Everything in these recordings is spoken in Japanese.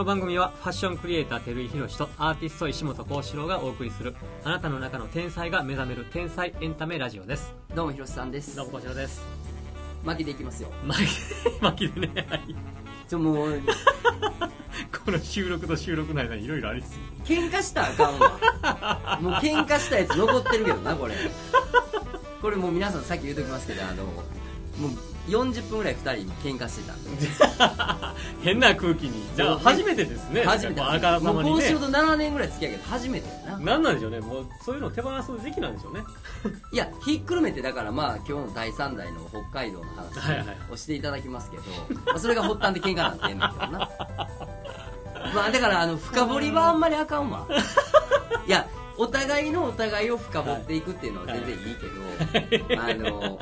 の番組はファッションクリエイター照井宏とアーティスト石本幸四郎がお送りするあなたの中の天才が目覚める天才エンタメラジオですどうも、ひろしさんですどう。も幸四郎です負けていきますよ。巻き 巻きでねはいちょ、もう、この収録と収録の間にいろいろありすぎ喧嘩したらあかんわ。もう喧嘩したやつ残ってるけどな、これ。これもう皆さんさっき言うときますけど、あの、もう40分ぐらい2人喧嘩してたんで。変な空気にじゃあ初めてですね初めて。あからさまにねもうこうしろと7年ぐらい付き合うけど、初めてやな。何なんでしょうねもうそういうのを手放す時期なんでしょうね いや、ひっくるめて、だからまあ、今日の第3代の北海道のはいはい話をしていただきますけど、まあ、それが発端で喧嘩なんてんねんけどな。まあ、だから、あの、深掘りはあんまりあかんわ。いや、お互いのお互いを深掘っていくっていうのは全然いいけど、あの、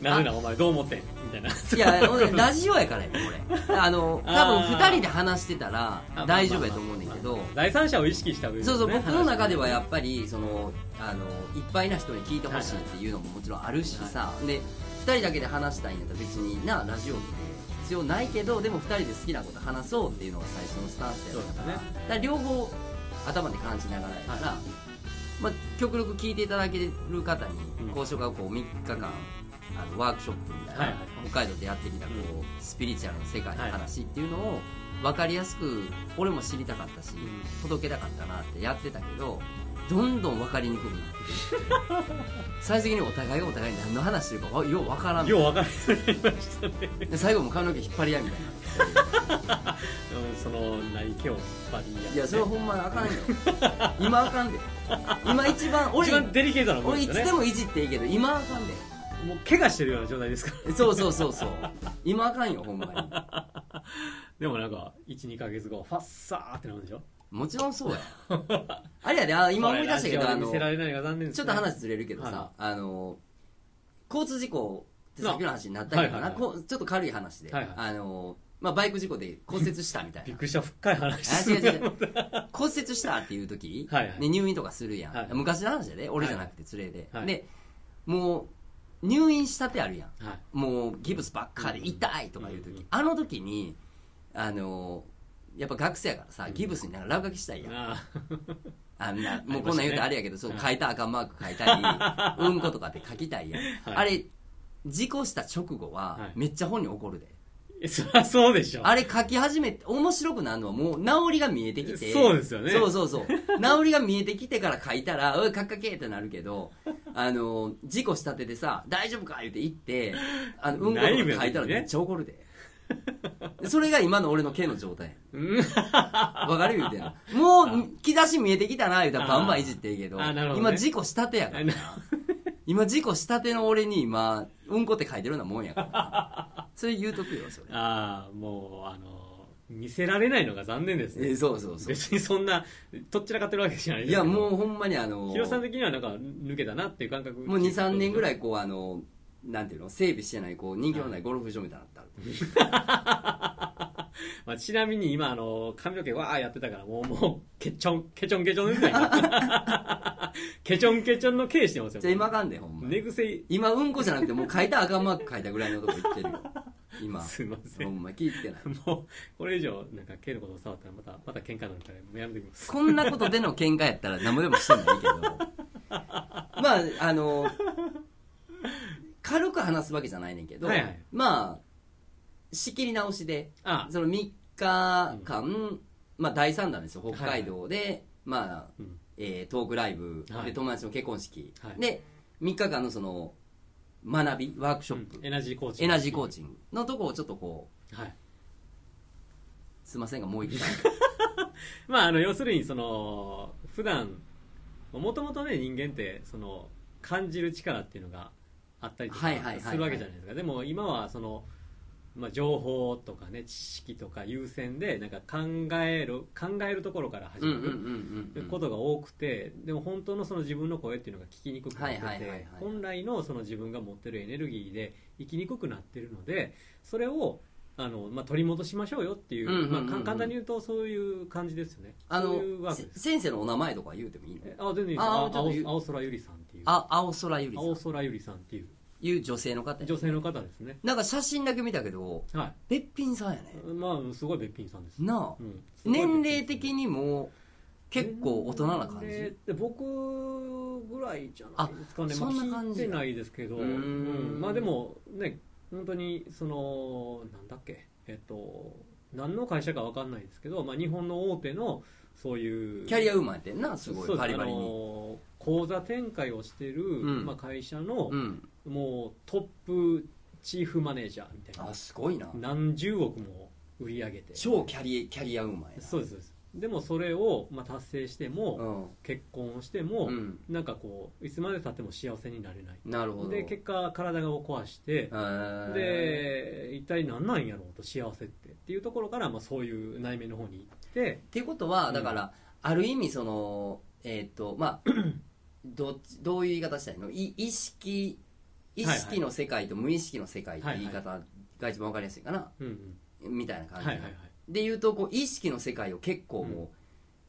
ななお前どう思ってん？みたいな。いや、俺ラジオやからやこれ。あの、多分あー二人で話してたら大丈夫やと思うねんけど、第三者を意識した上で、ね、そうそう、僕の中ではやっっぱり、その、あの、いっぱいな人に聞いてほしいっていうのももちろんあるしさ、で、二人だけで話したいんやったら別にな、ラジオって必要ないけど、でも二人で好きなこと話そうっていうのが最初のスタンスやったから、ね。だから両方頭で感じながらやから、まあ、極力聞いていただける方にうん。交渉がこう3日間あのワークショップみたいな、はいはい。北海道でやってきたこう、うスピリチュアルの世界の話っていうのを分かりやすく俺も知りたかったし、ん。届けたかったなってやってたけどどんどん分かりにくくなって 最終的にお互いがお互いに何の話してるかわよう分からん。よう分からなくなりましたねで最後も髪の毛引っ張り合いみたいな。うんそのない毛を引っ張りやいやそれはほんまあかんよ。今あかんで。今一番俺一番デリケートな部分俺いつでもいじっていいけど今あかんでもう怪我してるような状態ですから。そうそうそうそう。今あかんよほんまに。でもなんか12か月後ファッサーってなるんでしょ？もちろんそうや。あれやであ今思い出したけどあのちょっと話ずれるけどさ、はあの交通事故ってさっきの話になったけどな、はいはいはい。こうちょっと軽い話で、はいはい。あのまあ、バイク事故で骨折したみたいな。びっくりした。深い話。あ違う違う骨折したっていう時、はいはい。で入院とかするやん、はい昔の話やで。俺じゃなくて連れで、はい。でもう入院したてあるやん。はい。もうギブスばっかり痛いとかいう時、うんうんあの時にあのやっぱ学生やからさ、うん。ギブスになんか落書きしたいやん。あ あんなもうこんなん言うとあれやけど、そうはい。書いた赤マーク書いたり、うんことかって書きたいやん。はい。あれ、事故した直後ははい、めっちゃ本人怒るで。ーそりゃそうでしょあれ書き始めて、面白くなるのはもう治りが見えてきて。そうですよねそうそうそう。治りが見えてきてから書いたら、おい、書っかけってなるけど、あの、事故したてでさ、大丈夫か？言って言って、あの、うんこ書いたらめっちゃ怒るで。でそれが今の俺の毛の状態。うんわかる？言うてんの。もう、兆し見えてきたな、言うたらバンバンいじっていいけど、ね今事故したてやからな。今事故したての俺に今、うんこって書いてるようなもんやから。それ言うとくよ、それ。ああもうあの見せられないのが残念ですねえーそうそうそう。別にそんなとっちらかってるわけじゃないですいや、うもうほんまにあの、ヒロさん的にはなんか抜けたなっていう感覚もう2、3年ぐらいいこう、あの、なんていうの、整備してない、こう、人気のないゴルフ場みたいになってある。まあ、ちなみに今あの髪の毛わーやってたからもうもうケチョンケチョンケチョンですね今 ケチョンケチョンの毛してますよじゃあ今あかんで、ほんま。寝癖今、うんこじゃなくて、もう書いた赤マーク書いたぐらいのとこ行ってるよ。今。すいませんほんま気ぃつけない。もうこれ以上なんか毛のことを触ったらまたまた喧嘩になるからもうやめときますこんなことでの喧嘩やったら何もでもしてもいいけど。まあ、あの、軽く話すわけじゃないねんけど、はいはいまあ、仕切り直しで、あ。その3日間、まあ大三弾ですよ、北海道で、まあ、うん。えートークライブ、はい。で友達の結婚式、はい。で、3日間のその、学び、ワークショップ、エナジーコーチエナジーコーチング。のとこをちょっとこう、はい。すいませんが、もう一回。まああの要するにその普段もともとね人間ってその感じる力っていうのがあったりとかはいはいはいはい。するわけじゃないですか。でも今はその、まあ、情報とかね知識とか優先でなんか考える考えるところから始まる。ことが多くてでも本当のその自分の声っていうのが聞きにくくなってて本来のその自分が持ってるエネルギーで生きにくくなってるのでそれをあの、まあ、取り戻しましょうよっていう,、まあ、か簡単に言うとそういう感じですよね。あの先生のお名前とか言うてもいいの？えあ全然いいです。青空ゆりさんっていう。あ青空ゆりさん。青空ゆりさんっていういう女性の方や女性の方ですね。なんか写真だけ見たけどはべっぴんさんやね。いまあすごいべっぴんさんです。なあ。うん。すごいべっぴん年齢的にも結構大人な感年齢っじて僕ぐらいじゃないですかね。あそんな感じ。まあ、聞いてないですけど。うーん。まあでもね本当にそのなんだっけ？えっと何の会社か分かんないですけど、まあ、日本の大手のそういうキャリアウーマンやってんなすごい。そうです。あバリバリに。の口座展開をしてる、ん。まあ、会社のう、んもうトップチーフマネージャーみたいな。あすごいな。何十億も売り上げて。超キャリキャリアウーマンやな。そうですそうです。でもそれを、まあ、達成しても、うん。結婚をしても、うん。なんかこういつまでたっても幸せになれない。なるほど。で結果体を壊してで一体何なんやろうと幸せってっていうところから、まあ、そういう内面の方に行って。っていうことはうん。だから、ある意味そのえっ、とまあ どっちどういう言い方したらいいの？い意識意識の世界と無意識の世界って言い方が一番わかりやすいかな、うんうん。みたいな感じ、はいはいはい。で言うとこう意識の世界を結構もう、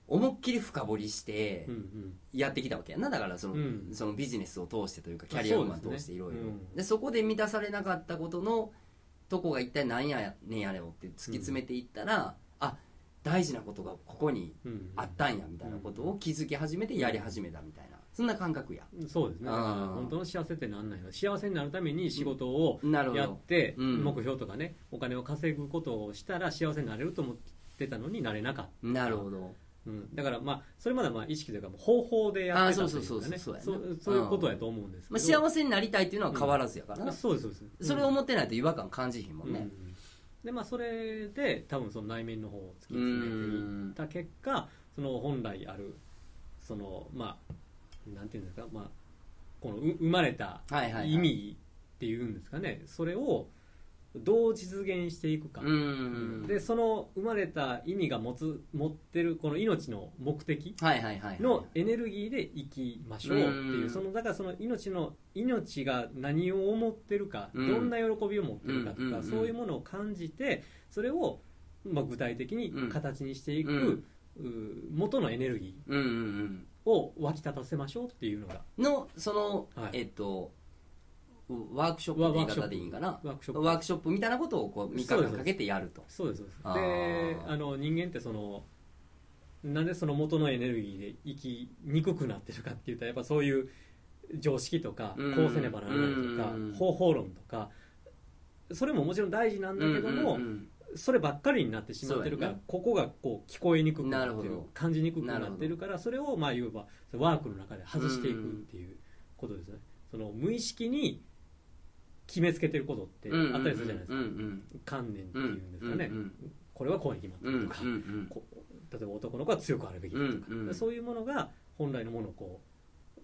思いっきり深掘りしてうんうん。やってきたわけやな。だからその,、うん。そのビジネスを通してというかキャリアウーマン通していろいろ。うん。でそこで満たされなかったことのとこが一体何やねんやれよって突き詰めていったら、あ大事なことがここにうんうん。あったんやみたいなことを気づき始めてやり始めたみたいなそんな感覚や。そうですね。だからあー。本当の幸せって何なんやろ幸せになるために仕事をやってうん。目標とかねお金を稼ぐことをしたら幸せになれると思ってたのになれなかった。なるほど。うん、だからまあそれまではまあ意識というかもう方法でやってたというかね。あそうそうそうそう。そそうやな。うそういうことやと思うんですけまあ、ど、幸せになりたいっていうのは変わらずやから。な、そうですそうです。それを思ってないと違和感感じひんもんね、うん。でまあそれで多分その内面の方を突き詰めていった結果その本来あるそのまあなんていうんですかまあこのう生まれたはいはいはい。意味っていうんですかね。それをどう実現していくか、うん。でその生まれた意味が持つ持ってるこの命の目的はいはいはいはい。のエネルギーで生きましょうっていううん。そのだからその命の命が何を思ってるか、うん。どんな喜びを持ってるかとか、そういうものを感じてそれを、まあ、具体的に形にしていく、元のエネルギーを湧き立たせましょうっていうのが。のその、はい。えっとワークショップって言い方でいいんかな？ワークショップ。ワークショップ。みたいなことをこう3日間かけてやると。そうですそうです。あでーあの人間ってそのなんでその元のエネルギーで生きにくくなってるかっていうとやっぱそういう常識とかうん。こうせねばならないとかうん。方法論とかそれももちろん大事なんだけども、うんうんそればっかりになってしまってるから、そうやなここがこう聞こえにくくなってる感じにくくなってるからそれをまあ言えばワークの中で外していくっていうことですね、その無意識に決めつけてることってうんうんあったりするじゃないですか、うんうん観念っていうんですかね、うんこれはこうに決まってうんうんるとか、うん。こ例えば男の子は強くあるべきだとか、うん。うんそういうものが本来のものをこ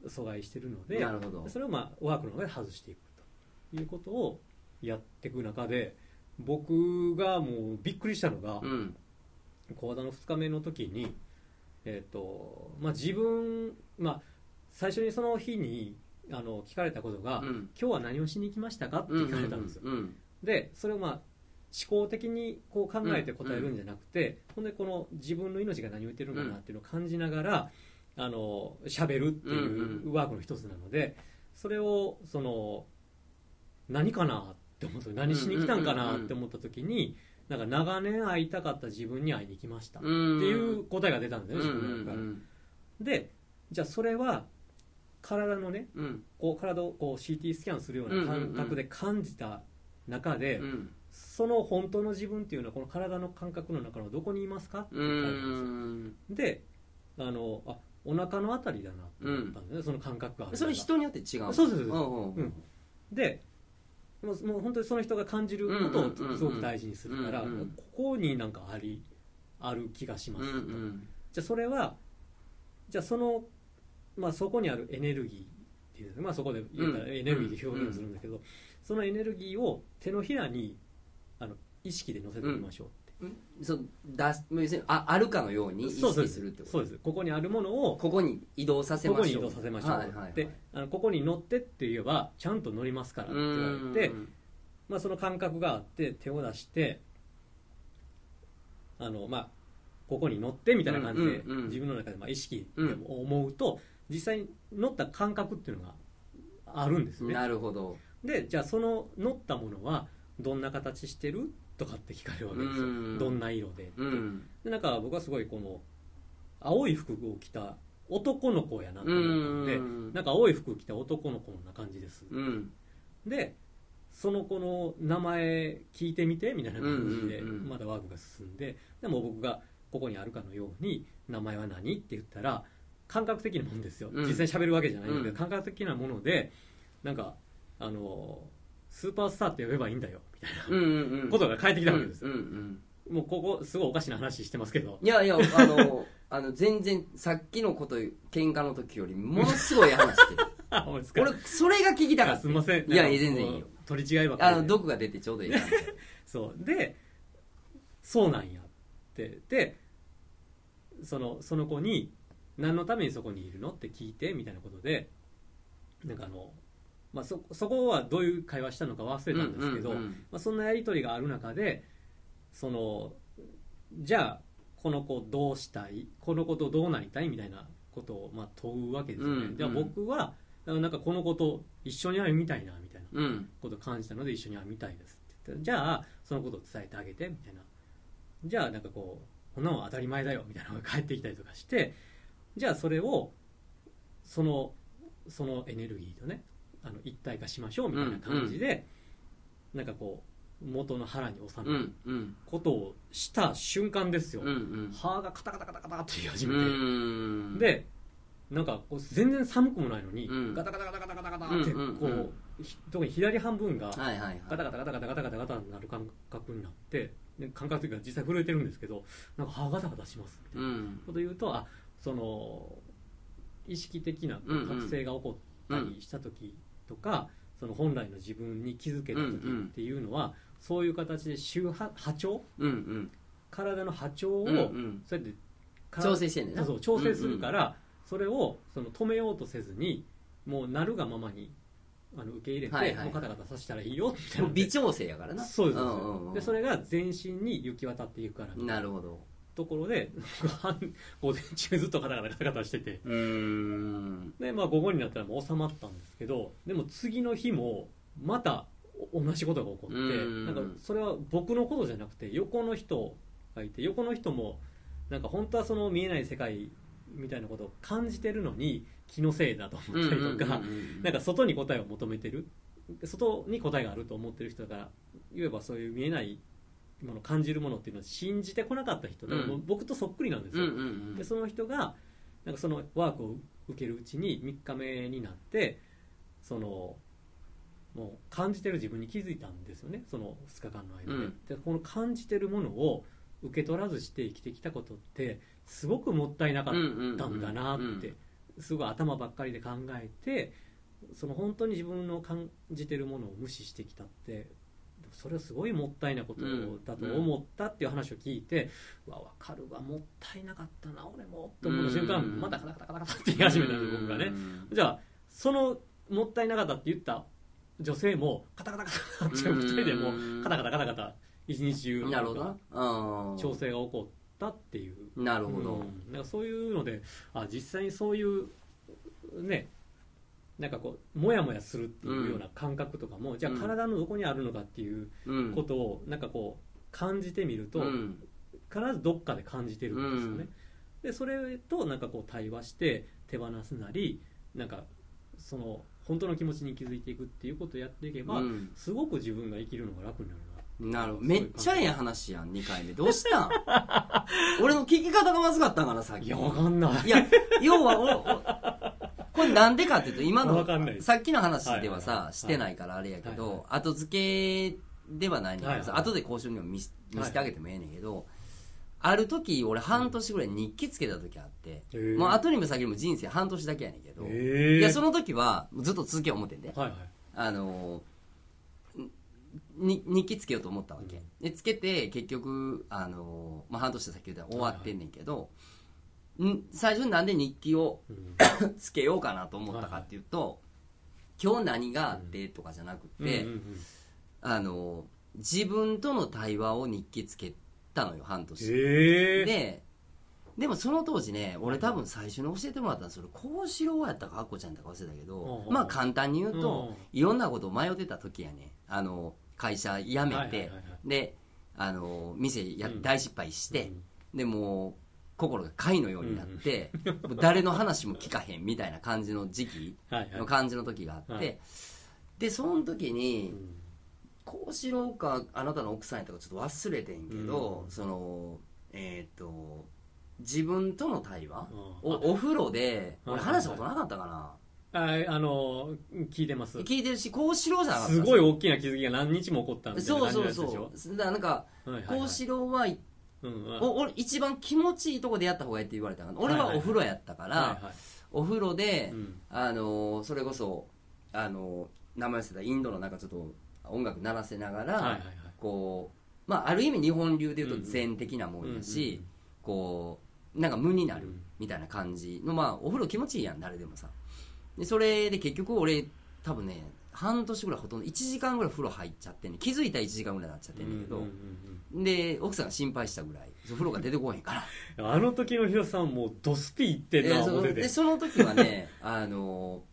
う阻害してるのでそれをまあワークの中で外していくということをやっていく中で僕がもうびっくりしたのが、うん。講座の2日目の時に、えーとまあ、自分、まあ、最初にその日にあの聞かれたことが、うん。今日は何をしに来ましたか?」ってうん聞かれたんですよ、うんでそれをまあ思考的にこう考えて答えるんじゃなくて、ほんでこの自分の命が何を言ってるのかなっていうのを感じながら、あの喋るっていうワークの一つなのでそれをその何かなって思った何しに来たんかなって思った時になんか長年会いたかった自分に会いに来ました。ってうんいう答えが出たんですうんよ、自分の中かでじゃあそれは体のねうん。こう体をこう CT スキャンするような感覚で感じた中で、うん。その本当の自分っていうのはこの体の感覚の中のどこにいますかってう聞かれたんであのあお腹のあたりだなと思ったんですね、その感覚がそれ人によって違う。のそうそうそう。うんうん。うん。でもうもう本当にその人が感じることをすごく大事にするから、ここになんかありある気がしまうんすと、うん。じゃあそれはじゃあその、まあ、そこにあるエネルギーっていうまあ、そこで言ったらうん。エネルギーで表現するんだけど、そのエネルギーを手のひらにあの意識で乗せてみましょうそうだ要するにああるかのように意識するってこと？そうです。ここにあるものをここに移動させここに移ましょう動させましょう、はいはいはい。であのここに乗ってって言えばちゃんと乗りますからって言われて、まあ、その感覚があって手を出してあの、まあ、ここに乗ってみたいな感じで、うんうんうん。自分の中でまあ意識でも思うと、実際に乗った感覚っていうのがあるんですうんね。なるほど。でじゃあその乗ったものはどんな形してる？とかって聞かれるわけですよ、うん。どんな色で,、うん。でなんか僕はすごいこの青い服を着た男の子やなとう思ったんで、ん。なんか青い服を着た男の子な感じです、うん。でその子の名前聞いてみてみたいな感じでまだワークが進んででも僕がここにあるかのように「名前は何?」って言ったら感覚的なもんですよ、うん。実際喋るわけじゃないので、うん。感覚的なものでなんかあのスーパースターって呼べばいいんだよみたいな。ことが返ってきたわけです。よ、うんうん。もうここすごいおかしな話してますけど。いやいやあの あの全然さっきのこと喧嘩の時よりものすごい話してる。俺それが聞きたかあった。すみません。いやなんか全然いいよ。取り違いばっかりで。あの毒が出てちょうどいい感じでそう。でそうなんやって。でそのその子に何のためにそこにいるの？って聞いてみたいなことで。なんかあの、まあ、そそこはどういう会話したのか忘れたんですけど、うんうんうんまあ、そんなやり取りがある中でそのじゃあこの子どうしたい？この子とどうなりたい？みたいなことをまあ問うわけですよね、うんじゃあ僕はなんかこの子と一緒に歩みたいなみたいなうん。ことを感じたので一緒に編みたいですって言ってじゃあそのことを伝えてあげてみたいな。じゃあなんかこうこんなのは当たり前だよみたいなのが返ってきたりとかしてじゃあそれをそのそのエネルギーとねあの一体化しましょうみたいな感じで、なんかこう元の腹に収めるうんうん。ことをした瞬間ですよ、うんうん。歯がカタカタカタカタって言い始うめて、んでなんかこう全然寒くもないのに、うん。ガタガタガタガタガタガタってこう、うんうん。うんひ特に左半分がガタガタガタガタガタガタガタになる感覚になってで感覚というか実際震えてるんですけどなんか歯ガタガタしますみたいなうんこと言うとあその意識的なうんうん覚醒が起こったりした時とか、その本来の自分に気づけた時っていうのは、そういう形で周波波長？うんうん。体の波長を、うんうん。そうやって体調整してんねんな。そう調整するから、それをその止めようとせずにもうなるがままにあの受け入れて、はいはい。はいもうカタカタさせたらいいよみたいなもう微調整やからな。そうです、んうんうん。でそれが全身に行き渡っていくから。なるほどところで 午前中ずっとカタカタカタカタしてて。で、まあ、午後になったらもう収まったんですけどでも次の日もまたお同じことが起こってうん。なんかそれは僕のことじゃなくて横の人がいて横の人もなんか本当はその見えない世界みたいなことを感じてるのに気のせいだと思ったりとか、なんか外に答えを求めてる。外に答えがあると思ってる人が言えばそういう見えないもの感じるものっていうのを信じてこなかった人うん。僕とそっくりなんですよ、うんうんうんでその人がなんかそのワークを受けるうちに3日目になってそのもう感じてる自分に気づいたんですよね。その2日間の間で,、うん。でこの感じてるものを受け取らずして生きてきたことってすごくもったいなかったんだなってすごい頭ばっかりで考えてその本当に自分の感じてるものを無視してきたってそれはすごいもったいなことだと思ったっていう話を聞いて、うわ分かるわもったいなかったな俺もって思う瞬間、うん。またカタカタカタカタって言い始めたんです僕がね、じゃあそのもったいなかったって言った女性もカタカタカタカタって2人でもうカタカタカタカタ一日中なるほど。調整が起こったっていう。なるほど、うん、なんかそういうのであ実際にそういうねなんかこうモヤモヤするっていうような感覚とかも、じゃあうん体のどこにあるのかっていううん。ことをなんかこう感じてみると、うん。必ずどっかで感じてるんですよね、でそれとなんかこう対話して手放すなりなんかその本当の気持ちに気づいていくっていうことをやっていけば、うん。すごく自分が生きるのが楽になるな。なるほど。めっちゃええ話やん2回目。どうしたん？俺の聞き方がまずかったんかなさっき。いやわかんない。いや要はこれなんでかっていうと今のさっきの話ではさ、はいはいはい。してないからあれやけど、はいはい後付けではないねんけどさ、はいはい後で講習にも見せてあげてもええねんけど、ある時俺半年ぐらい日記つけた時あって、もう後にも先にも人生半年だけやねんけど、え。いやその時はずっと続け思ってんで、はいはい。あのに日記つけようと思ったわけ、でつけて結局あの、まあ、半年先言うたら終わってんねんけど、ん最初になんで日記をうん。つけようかなと思ったかっていうと、今日何があってとかじゃなくて、あの自分との対話を日記つけたのよ半年、ええででもその当時ね俺多分最初に教えてもらったのそれ幸四郎やったかアッコちゃんだか忘れたけどうんまあ簡単に言うとうんいろんなことを迷ってた時やねあの会社辞めてであの店やうん。大失敗してうん。でもう心が貝のようになって もう誰の話も聞かへんみたいな感じの時期はいはい。の感じの時があっはてでその時うにん幸四郎かあなたの奥さんやったかちょっと忘れてんけど、うん。そのえっ、と自分との対話、うん。おお風呂ではい俺話したことなかったかな、ああの聞いてます。聞いてるし幸四郎じゃなかったすごい大きな気づきが何日も起こったみたいなそう感じそうそうだからなんかはいはいはい。幸四郎は、うんお俺一番気持ちいいとこでやった方がいいって言われたから俺はお風呂やったから、はいはい。お風呂で、うん。あのーそれこそあのー名前忘れたインドのなんかちょっと音楽鳴らせながら、はいはいはい。こうまあある意味日本流で言ううんと禅的なもんやし、うん。こうなんか無になるうん。みたいな感じのまあお風呂気持ちいいやん誰でもさ。でそれで結局俺多分ね半年ぐらいほとんど1時間ぐらい風呂入っちゃってんね気づいたら1時間ぐらいになっちゃってんねんけど、うんうんうんで奥さんが心配したぐらい風呂が出てこへんから。う んあの時のヒロさんもうドスピーってんな思っててで。その時はね あの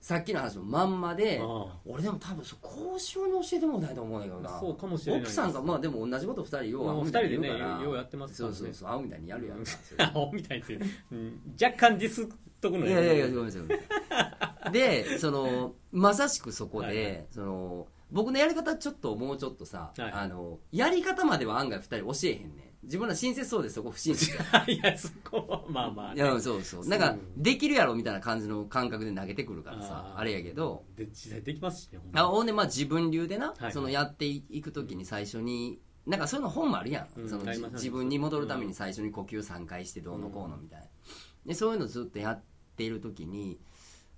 さっきの話のまんまであ俺でも多分そう交渉に教えてもらいと思うんだけどな。そうかもしれない奥さんがまあでも同じこと二人ようまあ会うみたいに言う二人でねようやってますからね。そうそうそう会うみたいにやるやんか。あアホみたいって。うん若干ディスっとくのよいやいやいやごめんなさいごめんなさい。でそのまさしくそこで、はいはい。その僕のやり方ちょっともうちょっとさ、はいあのやり方までは案外二人教えへんねん。自分ら親切そうでそこ不親切 いやそこはまあまあいねやそうそう。なんかできるやろみたいな感じの感覚で投げてくるからさあれやけど。で実際できますしねほんでまあ自分流でな、はいはい。そのやっていく時に最初になんかそういうの本もあるやん、うんその自分に戻るために最初に呼吸3回してどうのこうのみたいな、でそういうのずっとやっている時に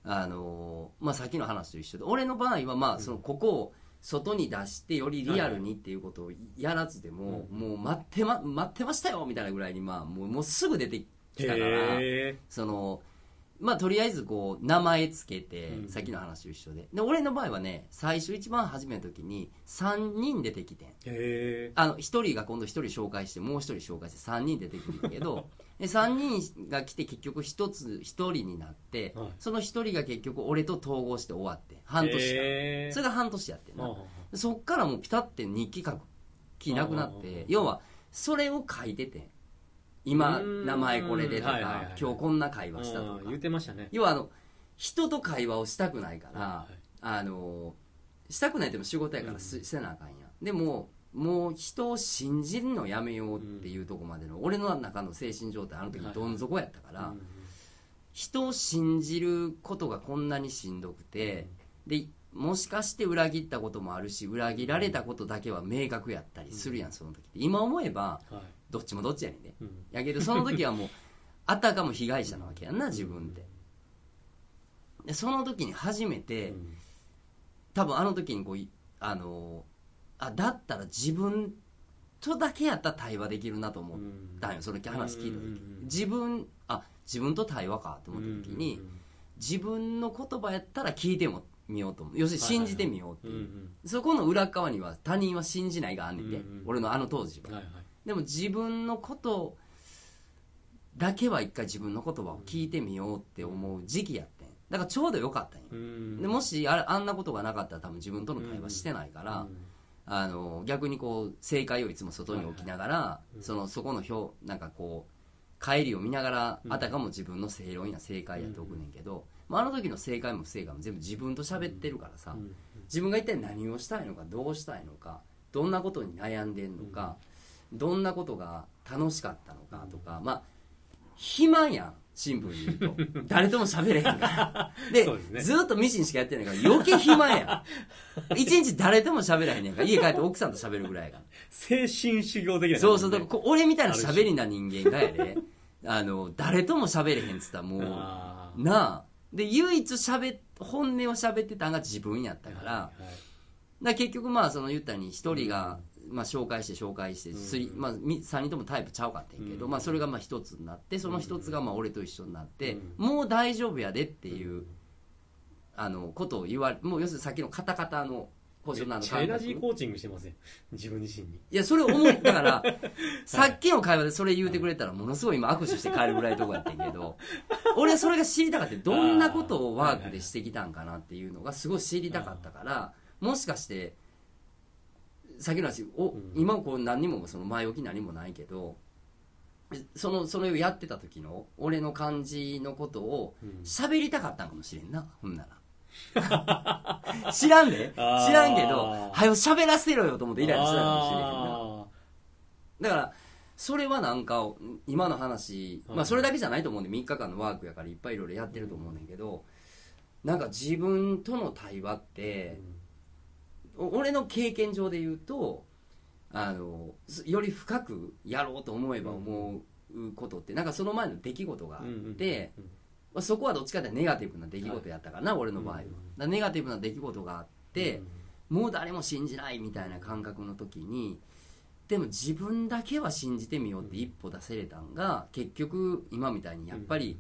あのーまあさっきの話と一緒で俺の場合はまあそのここを外に出してよりリアルにっていうことをやらずでも、もう待ってま待ってましたよみたいなぐらいにまあもうもうすぐ出てきたからへそのまあとりあえずこう名前つけて、うん。さっきの話と一緒で。で俺の場合はね最初一番初めの時に3人出てきてん。あの1人が今度1人紹介してもう1人紹介して3人出てくるんだけど で3人が来て結局1つ1人になって、はい。その1人が結局俺と統合して終わって半年間、それが半年やってんな、そっからもうピタって日記書く気なくなって要はそれを書いてて今うん。名前これでとはいはいはい今日こんな会話したとか。うん言ってましたね。要はあの人と会話をしたくないから、はいはいあのしたくないっても仕事やからすせなあかんやでももう人を信じるのやめようっていうとこまでの、俺の中の精神状態あの時どん底やったから、うん。人を信じることがこんなにしんどくて、でもしかして裏切ったこともあるし裏切られたことだけは明確やったりするやん、その時って。今思えばはい。どっちもどっちやねんね。うん。やけどその時はもうあたかも被害者なわけやんな自分って。でその時に初めて、うん。多分あの時にこういあのあだったら自分とだけやったら対話できるなと思ったんよ、その話聞いた時、うん自分あ自分と対話かと思った時に、自分の言葉やったら聞いてもみようと思う。要するに信じてみようっていう、そこの裏側には他人は信じないがあんねんて、うんうん俺のあの当時は、でも自分のことだけは一回自分の言葉を聞いてみようって思う時期やってん。だからちょうどよかったんよ、うん。でもしあれあんなことがなかったら多分自分との対話してないから、うんあの逆にこう正解をいつも外に置きながら、いそのそこの表なんかこう帰りを見ながら、うん。あたかも自分の正論や正解やっておくねんけど、まあ、あの時の正解も不正解も全部自分と喋ってるからさ、うん。自分が一体何をしたいのかどうしたいのかどんなことに悩んでんのか、どんなことが楽しかったのかとか、まあ暇やんシンプルに言うと。誰とも喋れへんから。でね。ずっとミシンしかやってないから余計暇やん。一日誰とも喋らへんねんから家帰って奥さんと喋るぐらいやから。精神修行的なそうそうだからこ俺みたいな喋りな人間がやで。あの誰とも喋れへんっつったらもうなあ。で唯一喋っ本音を喋ってたんが自分やったから、はいはいだから結局まあその言ったに一人が、まあ、紹介して紹介して、うん。まあ、み3人ともタイプちゃうかったんやけど、うん。まあ、それがまあ一つになってその一つがまあ俺と一緒になって、うん。もう大丈夫やでっていう、あのことを言われもう要するにさっきのカタカタの星野のめっちゃエナジーコーチングしてますよ 自分自身に。いや、それ思い、だから、さっきの会話でそれ言うてくれたら、ものすごい今握手して帰るぐらいのとこやってんけど、俺はそれが知りたかった。どんなことをワークでしてきたんかなっていうのがすごい知りたかったから、もしかして、さっきの話、おうん。今こう何にもその前置き何もないけど、その、それをやってた時の、俺の感じのことをうん。喋りたかったんかもしれんな、ほんなら。知らんで？知らんけどはよ喋らせろよと思ってイライラしてたかもしれへんな。あだからそれはなんか今の話、はいまあそれだけじゃないと思うんで3日間のワークやからいっぱいいろいろやってると思うねんけど、なんか自分との対話っーて、お俺の経験上で言うとあのすより深くやろうと思えば思うことってなんかその前の出来事があって、まあ、そこはどっちかってネガティブな出来事やったからな、俺の場合は、ネガティブな出来事があって、もう誰も信じないみたいな感覚の時にでも自分だけは信じてみようって一歩出せれたんが結局今みたいにやっぱり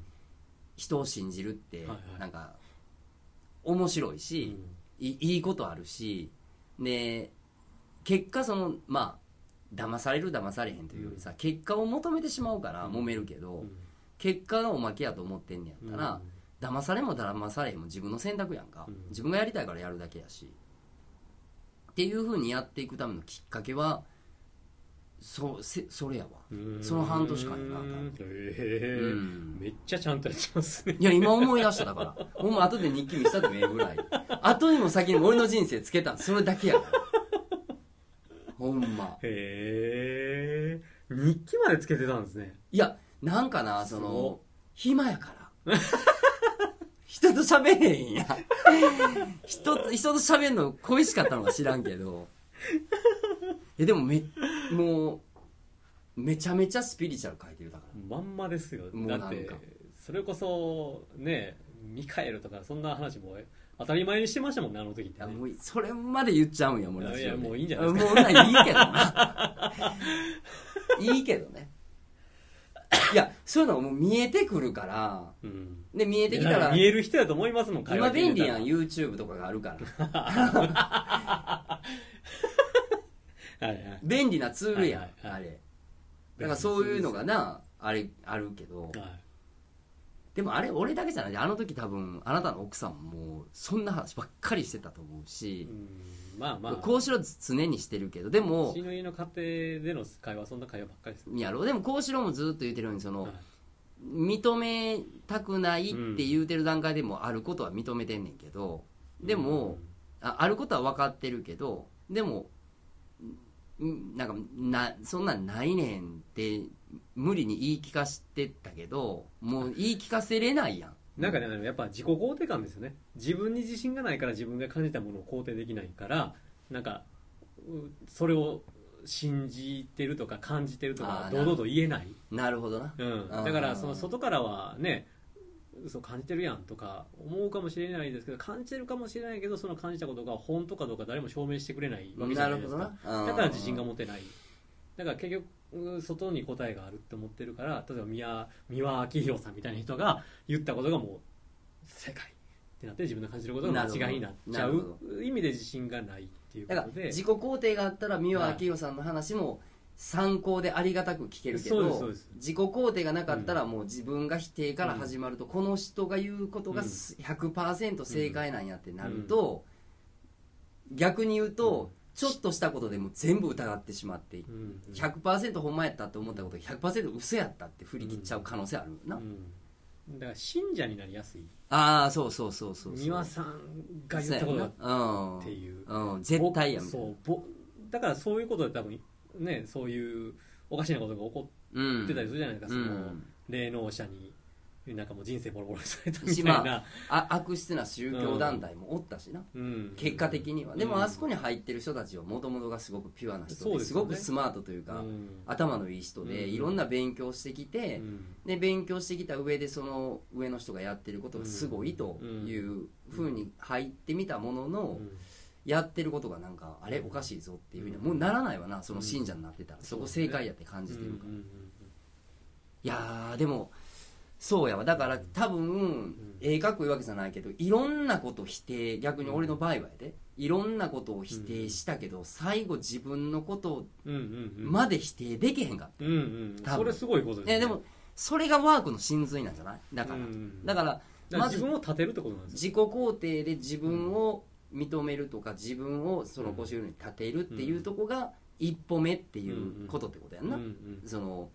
人を信じるってはいはい。なんか面白いうん。し、いいいことあるしで結果そのまあ騙される騙されへんというよりさ結果を求めてしまうから揉めるけど、うん。結果がおまけやと思ってんねやったら、騙されも騙されへんも自分の選択やんか、うん。自分がやりたいからやるだけやし。っていうふうにやっていくためのきっかけはそせそれやわ。うん。その半年間やなへえ。うん。めっちゃちゃんとやってますね。いや今思い出しただから。ほんま後で日記見せたってもええぐらい。後にも先にも俺の人生つけたんそれだけやからほんま。へえ。日記までつけてたんですね。いやなんかなその暇やから。人と喋れへんや人と人と喋るの恋しかったのか知らんけどえでもめもうめちゃめちゃスピリチュアル書いてるだから。まんまですよ。もうなんか。だってそれこそねミカエルとかそんな話も当たり前にしてましたもんねあの時ってね。いやもうそれまで言っちゃうんやもうラジオで。いやもういいんじゃないですか。もうないいけどな。いいけどね。いやそういうのがもう見えてくるから。うん。で見えてきたいやら見える人やと思いますもん今便利やん YouTube とかがあるから はいはい。便利なツールやん、はいはいはい。あれ。だからそういうのがなあれあるけど。はい。でもあれ俺だけじゃない。あの時多分あなたの奥さんもそんな話ばっかりしてたと思うし。う、んまあまあ。こうしろ常にしてるけど。でもうちの家の家庭での会話そんな会話ばっかりですやろう。でもこうしろもずっと言ってるようにその、はい。認めたくないって言うてる段階でもあることは認めてんねんけど。でも、ああることは分かってるけど。でもんなんかなそんなんないねんって無理に言い聞かしてたけどもう言い聞かせれないやん。なんかね、やっぱ自己肯定感ですよね。自分に自信がないから自分が感じたものを肯定できないからなんかうそれを信じてるとか感じてるとか堂々と言えない、なるほどな。うん、だからその外からはねそう感じてるやんとか思うかもしれないですけど感じてるかもしれないけどその感じたことが本当かどうか誰も証明してくれないわけじゃないですか。だから自信が持てないだから結局うん外に答えがあるって思ってるから例えば宮三輪明宏さんみたいな人が言ったことがもう正解ってなって自分の感じることが間違いになっちゃう意味で自信がないっていうことで自己肯定があったら三輪明宏さんの話も参考でありがたく聞けるけどそうですそうです。自己肯定がなかったらもう自分が否定から始まると、この人が言うことがうん。100%正解なんやってなると、逆に言うと、ちょっとしたことでも全部疑ってしまってうん。うん100%ほんまやったって思ったことが100%嘘やったって振り切っちゃう可能性あるな、うん。だから信者になりやすい。ああそうそうそうそうそう。三輪さんが言ったことだっう。んていううん、絶対やみたいな。そうぼだからそういうことで多分ねそういうおかしなことが起こうんってたりするじゃないですか、うそのん霊能者になんかもう人生ボロボロにされたみたいしまな、あ悪質な宗教団体もおったしな、うん。結果的には、うん。でもあそこに入ってる人たちはもともとがすごくピュアな人でそうですごくスマートというか、うん。頭のいい人で、うん。いろんな勉強してきて、うん。で勉強してきた上でその上の人がやってることがすごいというふうに入ってみたものの、うんやってることがなんかあれおかしいぞっていうふうにはもうならないわなその信者になってたら、そこ正解やって感じてるから、いやーでもそうやわ。だから多分、ええかっこいいわけじゃないけどいろんなこと否定逆に俺の場合はやで。いろんなことを否定したけど、最後自分のことまで否定できへんかっうんうん多分。それすごいことですた、ね。えでもそれがワークの真髄なんじゃない？だから、うんだからだからまず自分を立てるってことなんです自己肯定で自分を認めるとか自分をその腰に立てるっていうとこが一歩目っていうことってことやんな、うんうんその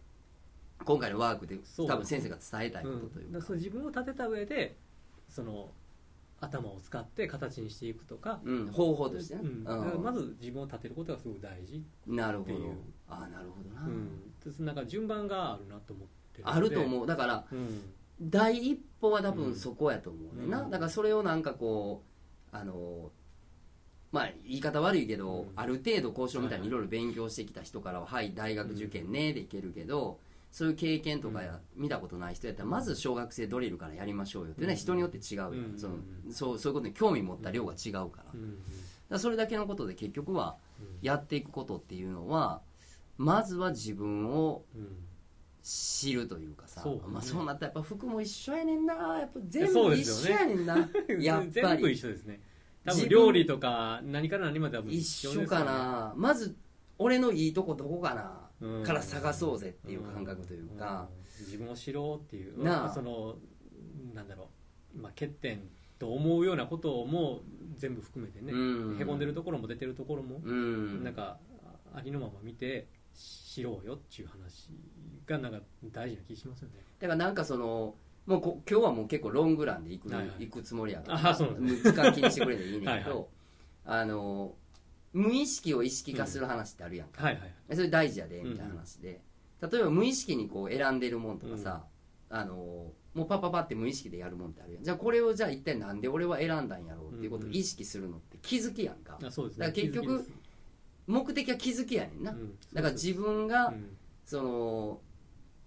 今回のワークで多分先生が伝えたいこうんとというか,、それ自分を立てた上でその頭を使って形にしていくとか、うん。方法としてね、うん。まず自分を立てることがすごく大事、なるほどっていう。ああなるほどな、うん、なんか順番があるなと思ってあると思う。だからう、ん、第一歩は多分そこやと思うねんな、うん。だからそれをなんかこうあのまあ言い方悪いけど、うん。ある程度交渉みたいにいろいろ勉強してきた人からは「はい大学受験ね」でいけるけど、そういう経験とかや、見たことない人やったらまず小学生ドリルからやりましょうよってね、うん。人によって違うよ、うん。そのそうそういうことに興味持った量が違うから,、らそれだけのことで結局はうん。やっていくことっていうのはまずは自分をうん知るというかさそうね。まあ、そうなったらやっぱ服も一緒やねんな。やっぱ全部一緒やねんな。やっぱ全部り一緒ですね。多自分分料理とか何から何までは一緒です緒かな。まず俺のいいとこどこかな、うん。から探そうぜっていう感覚というか、うん。自分を知ろうっていう。なあ。そのなんだろう、まあ、欠点と思うようなことをも全部含めてね、うん。へこんでるところも出てるところも、うん。なんかありのまま見て知ろうよっていう話がなんか大事な気しますよね。だからなんかそのもうこ今日はもう結構ロングランで行く,、はいはい。行くつもりやからあそうなんで時間気にしてくれていいねんけど はいはい。あの無意識を意識化する話ってあるやんか、はいはいそれ大事やでみたいな話で、例えば無意識にこう選んでるもんとかさ、あのもうパッパッパって無意識でやるもんってあるやん。じゃあこれをじゃあ一体なんで俺は選んだんやろうっていうことを意識するのって気づきやんか、あそうですね。だから結局目的は気づきやねんな、うん。だから自分が、うん。その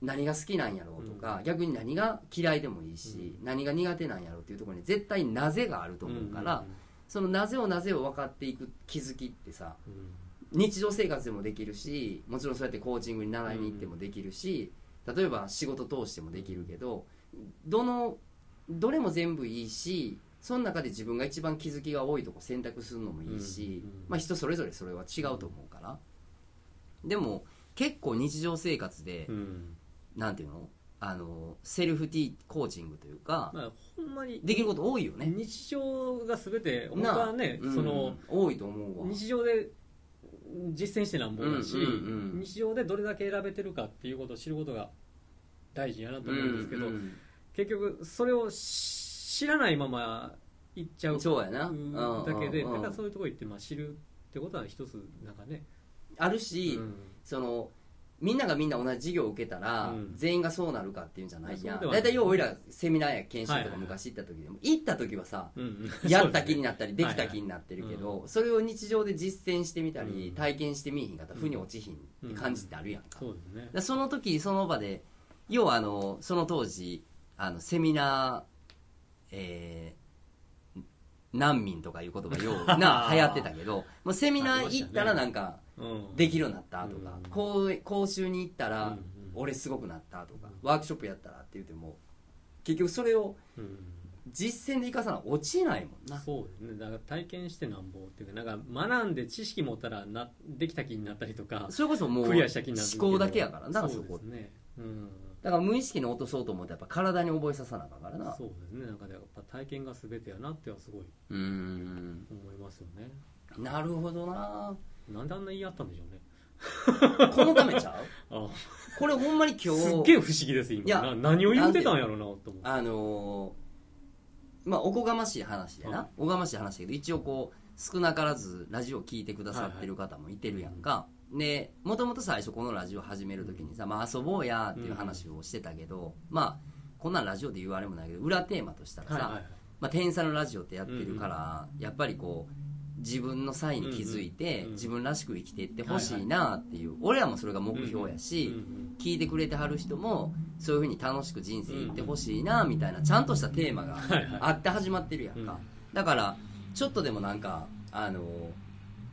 何が好きなんやろうとか、逆に何が嫌いでもいいし、何が苦手なんやろうっていうところに絶対なぜがあると思うから、そのなぜをなぜを分かっていく気づきってさうん。うん日常生活でもできるしもちろんそうやってコーチングに習いに行ってもできるし、例えば仕事通してもできるけどどのどれも全部いいしその中で自分が一番気づきが多いとこ選択するのもいいし、うんうんまあ、人それぞれそれは違うと思うから。でも結構日常生活で、うんなんていうの？あのセルフティーコーチングというか、まあほんまにできること多いよね。日常が全て本当はねうん。その多いと思うわ。日常で実践してなんぼだし、うんうんうん。日常でどれだけ選べてるかっていうことを知ることが大事やなと思うんですけど、うんうん結局それをし知らないまま行っちゃうそうやな、だけでだからそういうところ行ってまあ知るってことは一つなんかね、あるし、うん。そのみんながみんな同じ授業を受けたら、うん。全員がそうなるかっていうんじゃないやん。大体よう俺らセミナーや研修とか昔行った時でも、行った時はさ やった気になったり、できた気になってるけど、それを日常で実践してみたり、うん。体験してみいひんかったら負に落ちひんって感じってあるやんか,、そうですね。その時その場で要はあのその当時あのセミナーえー難民とかいう言葉よう な流行ってたけどもうセミナー行ったらなんかうんできるようになったとか、うん。こう講習に行ったら、俺すごくなったとか、ワークショップやったらって言っても結局それをうん。実践で生かさな落ちないもんな。そうですね。だから体験してなんぼっていうかなんか学んで知識持ったらなできた気になったりとかそれこそもうクリアした気にな思考だけやからなそこですね。うん。だから無意識に落とそうと思ってやっぱ体に覚えささなあかんからな。そうですね。なんかやっぱ体験が全てやなってはすごいうーん。思いますよね。なるほどななんであんな言い合ったんでしょうね。このためちゃう？あ。これほんまに今日すっげえ不思議です今。いやな何を言ってたんやろうなと思って。あのーまあおこがましい話でな、はい。おこがましい話だけど一応こう少なからずラジオを聞いてくださってる方もいてるやんか、でもともと最初このラジオ始める時にさ、まあ、遊ぼうやっていう話をしてたけど、まあこんなんラジオで言われもないけど裏テーマとしたらさ、はいはいはい。まあ、天才のラジオってやってるから、やっぱりこう自分の際に気づいて、うんうん自分らしく生きていってほしいなっていう、俺らもそれが目標やし、うんうん聞いてくれてはる人もそういうふうに楽しく人生行ってほしいなみたいなちゃんとしたテーマがあって始まってるやんか、うん。だからちょっとでもなんかあの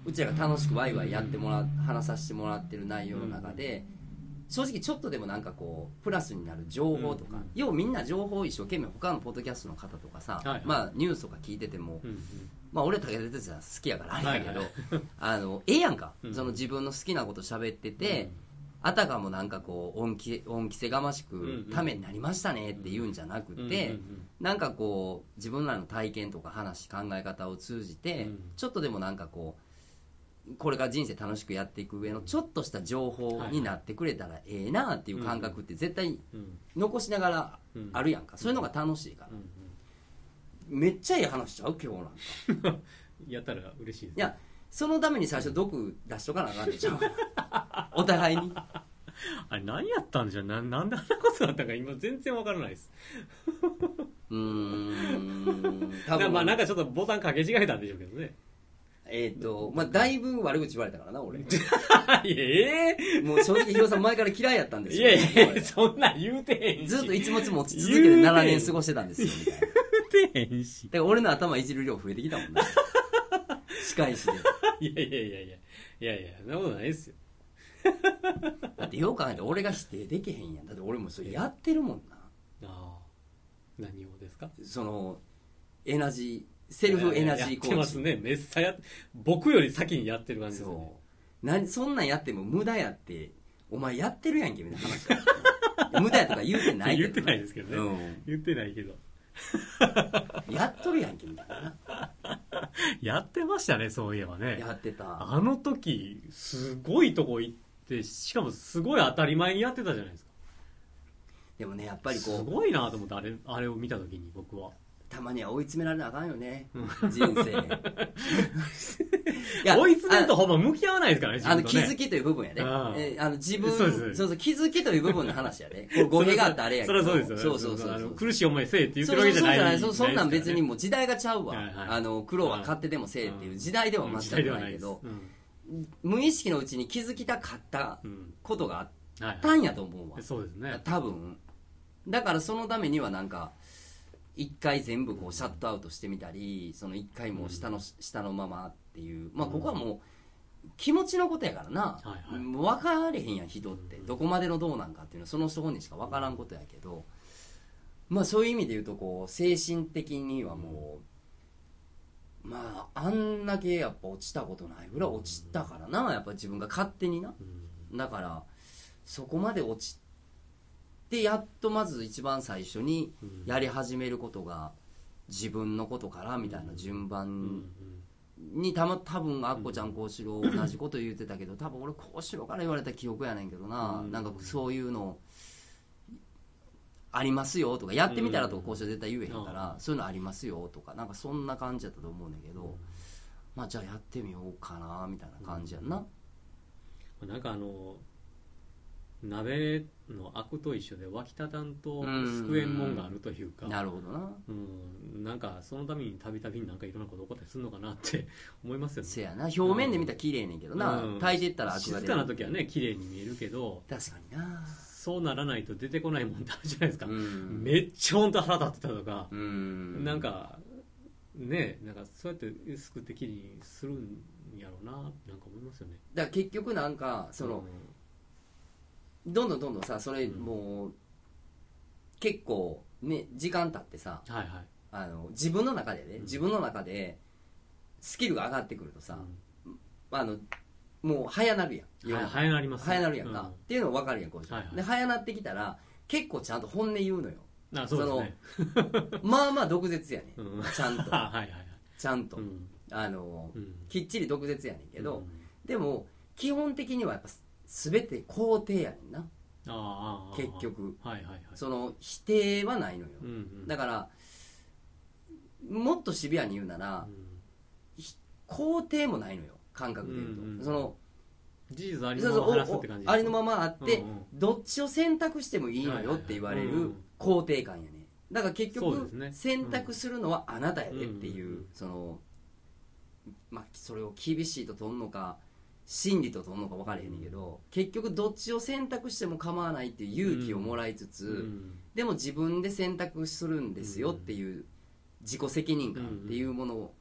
うちらが楽しくワイワイやってもらう話させてもらってる内容の中で、正直ちょっとでもなんかこうプラスになる情報とか、うんうん。要はみんな情報を一生懸命他のポッドキャストの方とかさ、はいはい。まあニュースとか聞いてても、うんうん。まあ俺武田鉄矢好きやからあれやけど、はい あのええやんか、うん。その自分の好きなこと喋ってて、あたかもなんかこう恩着恩着せがましくうんうん。ためになりましたねって言うんじゃなくて、うんうんうん。なんかこう自分らの体験とか話考え方を通じて、うん。ちょっとでもなんかこうこれから人生楽しくやっていく上のちょっとした情報になってくれたらええなっていう感覚って絶対うん。残しながらうん。あるやんか、そういうのが楽しいから、うんめっちゃいい話しちゃう今日なんか。う んやったら嬉しいです。いやそのために最初毒出しとかなあかんでしょ。お互いに。あれ何やったんでしょうななんであんなことだったか今全然わからないです。うーん。多な分まあなんかちょっとボタンかけ違えたんでしょうけどねえっ、とまあだいぶ悪口言われたからな俺。ええもう正直ヒロさん前から嫌いやったんですいよやいや そんなん言うてへんし。ずっといつもつも落ち続けて7年過ごしてたんですよみたいな。だか言うてへんし。ら俺の頭いじる量増えてきたもんね仕返しで。いやいやいやいや。いやいやそんなことないですよ。だってよく考えて俺が否定できへんやん。だって俺もそれやってるもんな。ああ何をですか？そのエナジーセルフエナジーコやってますーチ。ねめっさや僕より先にやってる感じですねそう。何そんなんやっても無駄やってお前やってるやんけみたいな話。だ 無駄やとか言うてないけど言ってないですけどね、うん。言ってないけど。やっとるやんけみたいな。やってましたねそういえばね。やってた。あの時すごいとこ行ってしかもすごい当たり前にやってたじゃないですか。でもねやっぱりすこう。ごいなと思ってあれあれを見た時に僕はたまには追い詰められなあかんよね。うん。人生。追い詰めるとほんま向き合わないですからねあのね。気づきという部分やねああ。えーあの自分そうそう気づきという部分の話やねこれ語弊があったあれやけそどそうそうそうそうそう。苦しい思いせえって言ってるわけじゃないそうそうじゃない。そそんなん別にもう時代がちゃうわ、はいはいあの苦労は勝手でもせえっていう時代では全くないけど、うん。無意識のうちに気づきたかったうん。ことがあっはいたんやと思うわ、そうですね。多分。だからそのためにはなんか一回全部こうシャットアウトしてみたりその一回もう下の、下のままっていうまあここはもう気持ちのことやからな、はいはい。もう分かれへんやん人って。どこまでのどうなんかっていうのはその人本人しか分からんことやけど。まあそういう意味で言うとこう精神的にはもうまああんだけやっぱ落ちたことないぐらい落ちたからな。やっぱ自分が勝手にな。うん。だからそこまで落ちてやっとまず一番最初にうん。やり始めることが自分のことからみたいな順番んにたま多分あっこちゃんこうしろ同じこと言ってたけど多分俺こうしろから言われた記憶やねんけどな。うん。なんかそういうのありますよとかやってみたらとかこうしろ絶対言えへんからそういうのありますよとかなんかそんな感じだったと思うねんけど。まあじゃあやってみようかなみたいな感じやんな。なんかあの鍋のアクと一緒で湧きたたんと救えんもんがあるというかなるほどな。うん、なんかそのためにたびたびなんかいろんなこと起こったりするのかなって 思いますよね。せやな。表面で見たら綺麗ねんけどな、うん。炊いていったらアクが静出るかな時はね綺麗に見えるけど確かにな。そうならないと出てこないもんってあるじゃないですか、うん。めっちゃ本当腹立ってたとかう、ん。なんかねなんかそうやって救ってきれいにするんやろうななんか思いますよね。だから結局なんかその、どんどんどんどんさそれうんもう、結構ね時間経ってさうんはいはい。あの自分の中でね、うん。自分の中でスキルが上がってくるとさ、うあのもう早なるやん。んは早なりますね。早なるやんか、うん。っていうの分かるやんこう、はいはい。で早なってきたら結構ちゃんと本音言うのよ。あそうですね。まあまあ毒舌やね、うん。ちゃんと。あ はいはいはい。ちゃんと、うん。あのうん。きっちり毒舌やねんけど、うん。でも基本的にはやっぱ全て肯定やねんな。あ結局。はいはいはい。その否定はないのよ、うんうん。だからもっとシビアに言うなら肯定もないのよ。感覚で言うと、うんうんその事実ありのまま話すおって感じおありのままあって、うんうん。どっちを選択してもいいのよって言われる肯定感やねだから結局、ね。選択するのはあなたやでっていう、うんうん。そのまあそれを厳しいと取んのか真理と取んのか分からへんねんけど、結局どっちを選択しても構わないっていう勇気をもらいつつ、うん。でも自分で選択するんですよっていう自己責任感っていうもの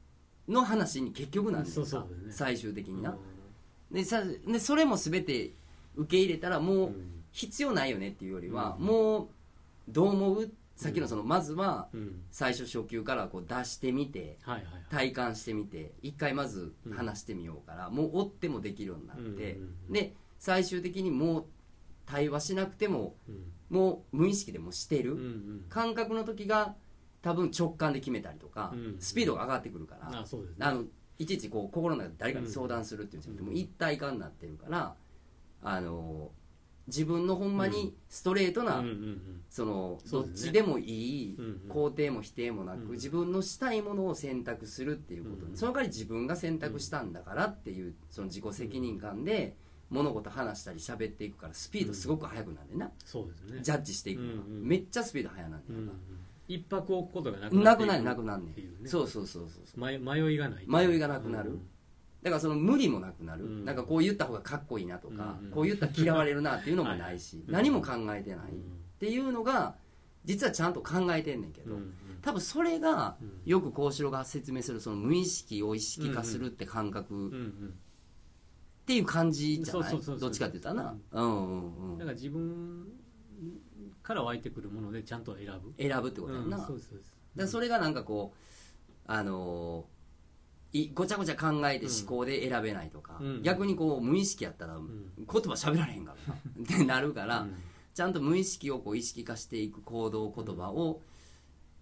の話に結局なんですよそうそうですね。最終的にな、うでさでそれも全て受け入れたらもう、ん。必要ないよねっていうよりは、うん。もうどう思う？さっきのそのまずはうん。最初初級からこう出してみて体感してみて一回まず話してみようから、もう追ってもできるようになって、で最終的にもう対話しなくてもうん。もう無意識でもしてる、感覚の時が多分直感で決めたりとか、うんスピードが上がってくるから、あのいちいちこう心の中で誰かに相談するっていうんじゃなくて、うん。もう一体化になってるからあの自分のほんまにストレートな、うんうんうん。そのどっそうですね。ちでもいい、うんうん。肯定も否定もなく、うん自分のしたいものを選択するっていうこと、うんその代わり自分が選択したんだからっていうその自己責任感で物事話したり喋っていくからスピードすごく速くなるな、そうですね。ジャッジしていくのが、うんうん。めっちゃスピード速なんねうんんうん。か一泊置くことがなら、く。なくなるなくなんねん。っていうね。そうそうそうそうそう。迷迷いがない。迷いがなくなる。うんだからその無理もなくなる、うん。なんかこう言った方がかっこいいなとか、うんうんこう言ったら嫌われるなっていうのもないし、はい何も考えてない、うん。っていうのが実はちゃんと考えてんねんけど、うん多分それがうん。よく幸四郎が説明するその無意識を意識化するって感覚っうんうん。ていう感じじゃない？どっちかって言ったらな。うん。うんうんだから自分から湧いてくるものでちゃんと選ぶ。選ぶってことやんな、うんそうそうですらそれがなんかこうあのーいごちゃごちゃ考えて思考で選べないとか、うん。逆にこう無意識やったらん。言葉喋られへんからなってなるから、うん。ちゃんと無意識をこう意識化していく行動言葉を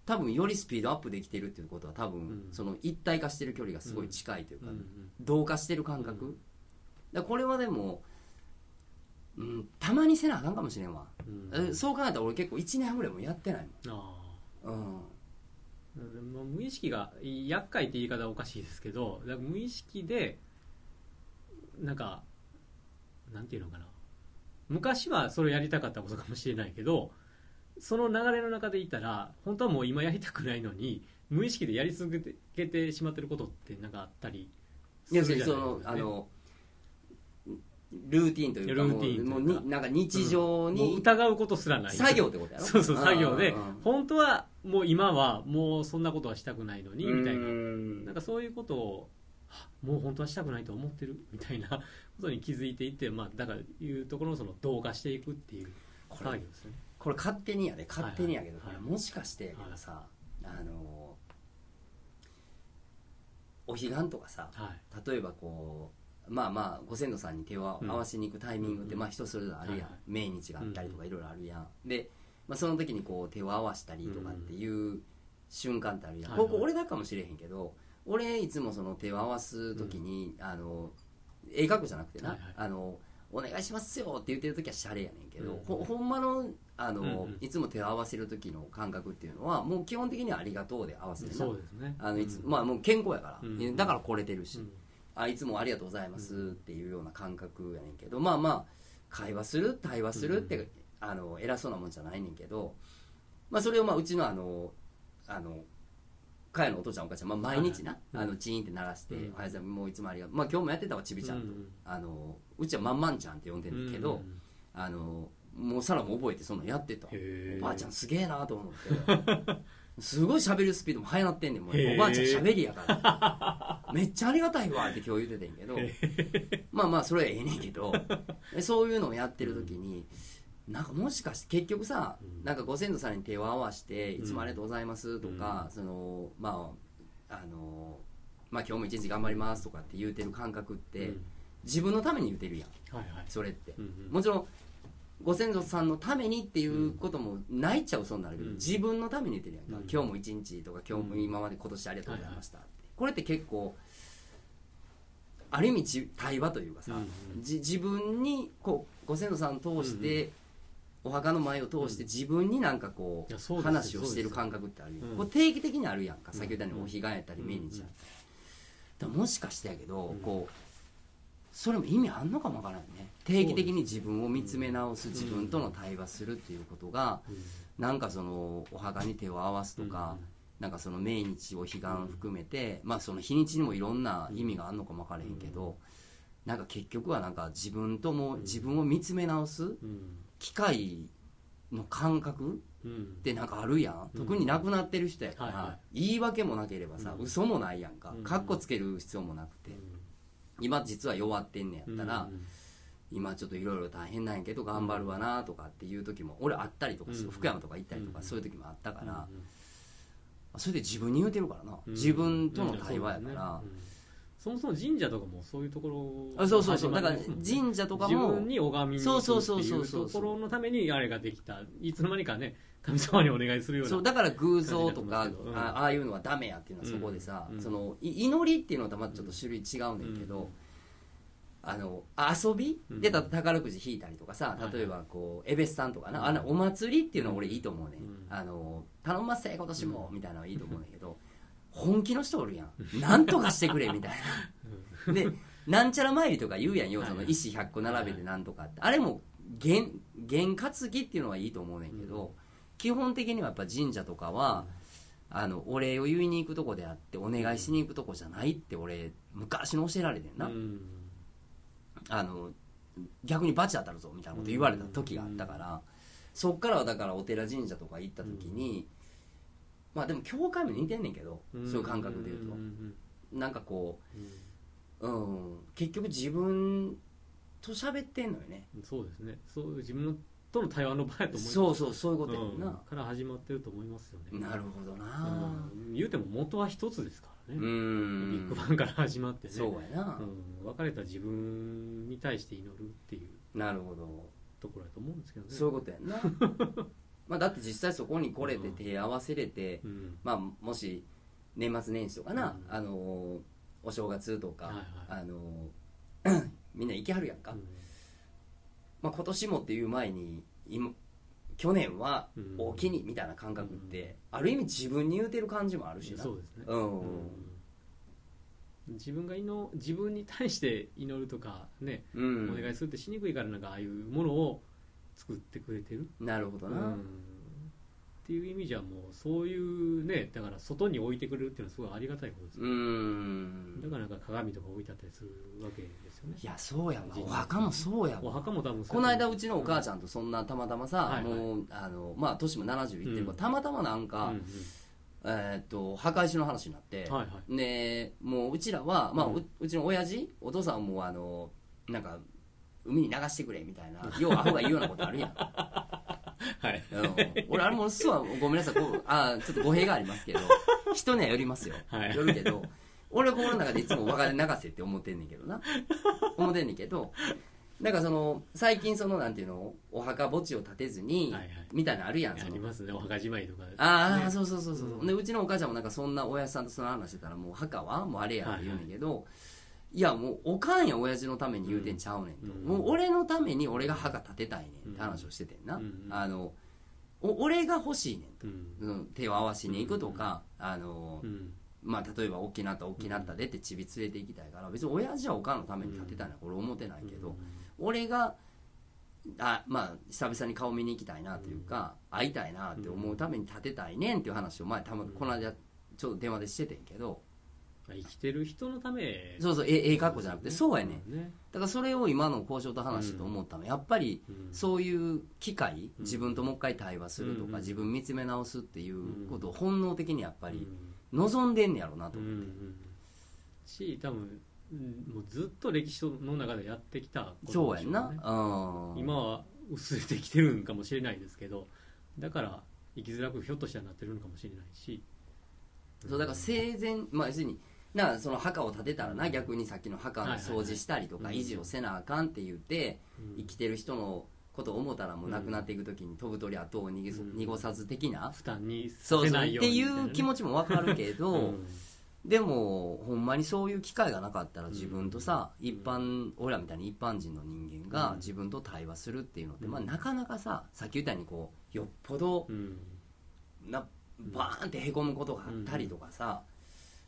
多分よりスピードアップできてるっていうことは多分、うん。その一体化してる距離がすごい近いというか、うん。同化してる感覚、うん。だこれはでも、うん、たまにせなあかんかもしれんわ、そう考えたら俺結構1年半ぐらいもやってないあもん、うん、あでも無意識が厄介って言い方はおかしいですけどだから無意識でなんかなんていうのかな。昔はそれをやりたかったことかもしれないけどその流れの中でいたら本当はもう今やりたくないのに無意識でやり続けてしまってることってなんかあったりするじゃないですか、にそのあのルーティンというかルーティンもうなんか日常もうに疑うことすらない。作業ってことやろ？そうそう作業で本当はもう今はもうそんなことはしたくないのにみたいな。うんなんかそういうことをはもう本当はしたくないと思ってる？みたいな ことに気づいていって、まあ、だからいうところのその同化していくっていうこ作業れですね。これ勝手にやで勝手にやけど、はいはいこれもしかしてやけどさ、あのお彼岸とかさはい。例えばこうまあまあご先祖さんに手を合わせに行くタイミングって、うん。まあ人それぞれあるやん、命日があったりとかうんいろいろあるやん。で、まあ、その時にこう手を合わしたりとかっていう瞬間ってあるやん、ここ俺だけかもしれへんけど俺いつもその手を合わす時に、あの絵描くじゃなくてな、あのお願いしますよって言ってる時はシャレやねんけど、うんほほんまのあの、いつも手を合わせる時の感覚っていうのはもう基本的にはありがとうで合わせるな。そうですね。あのいつ、うん。まあもう健康やから、うん。だから来れてるし、うんあいつもありがとうございますっていうような感覚やねんけどまあまあ会話する対話するって、うんあの偉そうなもんじゃないねんけど、まあ、それをまあうちのあのあのかやのお父ちゃんお母ちゃん、まあ、毎日な、はいあのチーンって鳴らして「うん。おはようございますもういつもありがとう」まあ今日もやってたわちびちゃんと、うんあのうちはまんまんちゃんって呼んでんねんけど、うんあのもうサラも覚えてそんなんやってた。おばあちゃんすげえなと思って すごい喋るスピードも速なってんねん。もうおばあちゃん喋りやから。めっちゃありがたいわって今日言ってたんやけど。まあまあそれはええねんけど。でそういうのをやってる時になんかもしかして結局さうん。なんかご先祖さんに手を合わして「いつもありがとうございます」とかそのまああのまあ今日も一日頑張りますとかって言うてる感覚ってうん。自分のために言うてるやん。はいはい。それって。うんうん。もちろんご先祖さんのためにっていうこともないっちゃ嘘になるけど、うん。自分のために言ってるやんか、うん。今日も一日とか今日も今まで今年ありがとうございましたって、これって結構ある意味じ対話というかさ、うんじ自分にこうご先祖さん通して、お墓の前を通して自分になんかこいう話をしてる感覚ってあるよ、うん。これ定期的にあるやんか。うん先ほど言ったようにお彼岸やったりうん命日やったり、もしかしてやけど、うん。こうそれも意味あんのかもわからないね。定期的に自分を見つめ直すうん自分との対話するっていうことがうんなんかそのお墓に手を合わすとか、なんかその命日を彼岸含めて、まあその日にちにもいろんな意味があるのかもわからへんけど、なんか結局はなんか自分とも自分を見つめ直すうん。機会の感覚うん。ってなんかあるやん、うん。特に亡くなってる人やから、言い訳もなければさ、うん。嘘もないやんか。うん。かっこつける必要もなくて、今実は弱ってんねやったら、今ちょっといろいろ大変なんやけど頑張るわなとかっていう時も俺あったりとかして、うん福山とか行ったりとかうんそういう時もあったから、うんそれで自分に言うてるからな、うん自分との対話やから、うん。そもそも神社とかもそういうところあそうそうそう。だから神社とか自も分に拝みに行くってそうそうそういそううそうところのためにあれができた。いつの間にかね神様にお願いするようなそうだから偶像とかうんあああいうのはダメやっていうのはそこでさ、うん。そのい祈りっていうのとはまたちょっと種類違うねんけど、あの遊び？うん。でた宝くじ引いたりとかさはい例えばこうエベスさんとかな、うん。あのお祭りっていうのは俺いいと思うね、うん。あの頼ませ今年もみたいなのはいいと思うねんけど本気の人おるやん。なんとかしてくれみたいな。でなんちゃら参りとか言うやんよそのはい石100個並べてなんとかって。あれも験験担ぎっていうのはいいと思うねんけど、うん基本的にはやっぱ神社とかは、あのお礼を言いに行くとこであってお願いしに行くとこじゃないって俺昔の教えられてんな、うん。あの逆に罰当たるぞみたいなこと言われた時があったから、そっからはだからお寺神社とか行った時に、まあでも教会も似てんねんけど、そういう感覚で言うと、んなんかこうん。う、うん、結局自分と喋ってんのよね。うんそうですね。そういう自分のとの対話の場やと思います。そうそうそういうことやうん。んな、から始まってると思いますよね。なるほどな。うん。言うても元は一つですからね、うん。ビッグバンから始まってね。そうやな、うん、別れた自分に対して祈るっていう。なるほど。ところだと思うんですけどね。そういうことやんな。まあだって実際そこに来れて手合わせれて、うん。まあもし年末年始とかな、うん。あのーお正月とか、はいはい。あのー みんな行きはるやんか、うんまあ、今年もっていう前に今去年はうん。おおきにみたいな感覚って、ある意味自分に言うてる感じもあるしな。そうですね、自分が祈自分に対して祈るとかね、うん。お願いするってしにくいからなんかああいうものを作ってくれてる。なるほどな、うんっていう意味じゃもうそういうねだから外に置いてくれるっていうのはすごいありがたいことですうよ、ん。だからなんか鏡とか置いてあったりするわけですよね。いやそうやわ。お墓もそうやおわ墓も多分この間うちのお母んちゃんとそんなたまたまさ、はいはい。もうあのまあ年も70いってるから、うん。たまたまなんか、うんうん。えーっと墓石の話になって、はいはい。でもううちらは、まあうん。ううちの親父お父さんはもうあのなんか海に流してくれみたいなようアホが言うようなことあるやん、はい。うん、俺あれもうすはごめんなさい。こうあちょっと語弊がありますけど人にはよりますよ、はい。よるけど俺は心の中でいつも別れ流せって思ってんねんけどな。思ってんねんけどなんかその最近そのなんていうのお墓墓地を建てずに、はいはい。みたいなのあるやんありますねお墓じまいとか。ああ、ね。そうそうそうそう、う。ん。でうちのお母ちゃんもなんかそんな親父さんとその話してたらもう墓はもうあれやって言うねんけど、いやもうおかんや親父のために言うてんちゃうねんと、うん。もう俺のために俺が墓建てたいねんって話をしててんな、うんあのお俺が欲しいねんと、うん。うん、手を合わしに行くとか、あのうん。まあ、例えば大きなった大きなったでってちび連れて行きたいから別に親父はおかんのために建てたいな俺思ってないけど、俺があまあ久々に顔見に行きたいなというか、会いたいなって思うために建てたいねんっていう話を前たまこの間ちょっと電話でしててんけどまあ生きてる人のためそうそうえええ格好じゃなくてそうやねん。ねだからそれを今の交渉と話と思ったの？やっぱりうん。そういう機会うん。自分ともう一回対話するとうん。か自分見つめ直すっていうことを本能的にやっぱりうん。望んでんねやろなとうんうん思ってし多分うんもうずっと歴史の中でやってきたことそうやんな。うん。今は薄れてきてるんかもしれないですけどだから生きづらくひょっとしたらなってるのかもしれないし。そうだから生前まあ要するになその墓を建てたらな逆にさっきの墓の掃除したりとか維持をせなあかんって言ってうん。生きてる人のことを思ったらもう亡くなっていく時に飛ぶ鳥後を逃げ濁さず的な負担にそうそうさせないようっていう気持ちもわかるけど、うん。でもほんまにそういう機会がなかったら自分とさ、うん。一般俺らみたいに一般人の人間がうん。自分と対話するっていうのって、うん。まあ、なかなかささっき言ったようにこうよっぽどうん。なバーンってへこむことがあったりとかさ、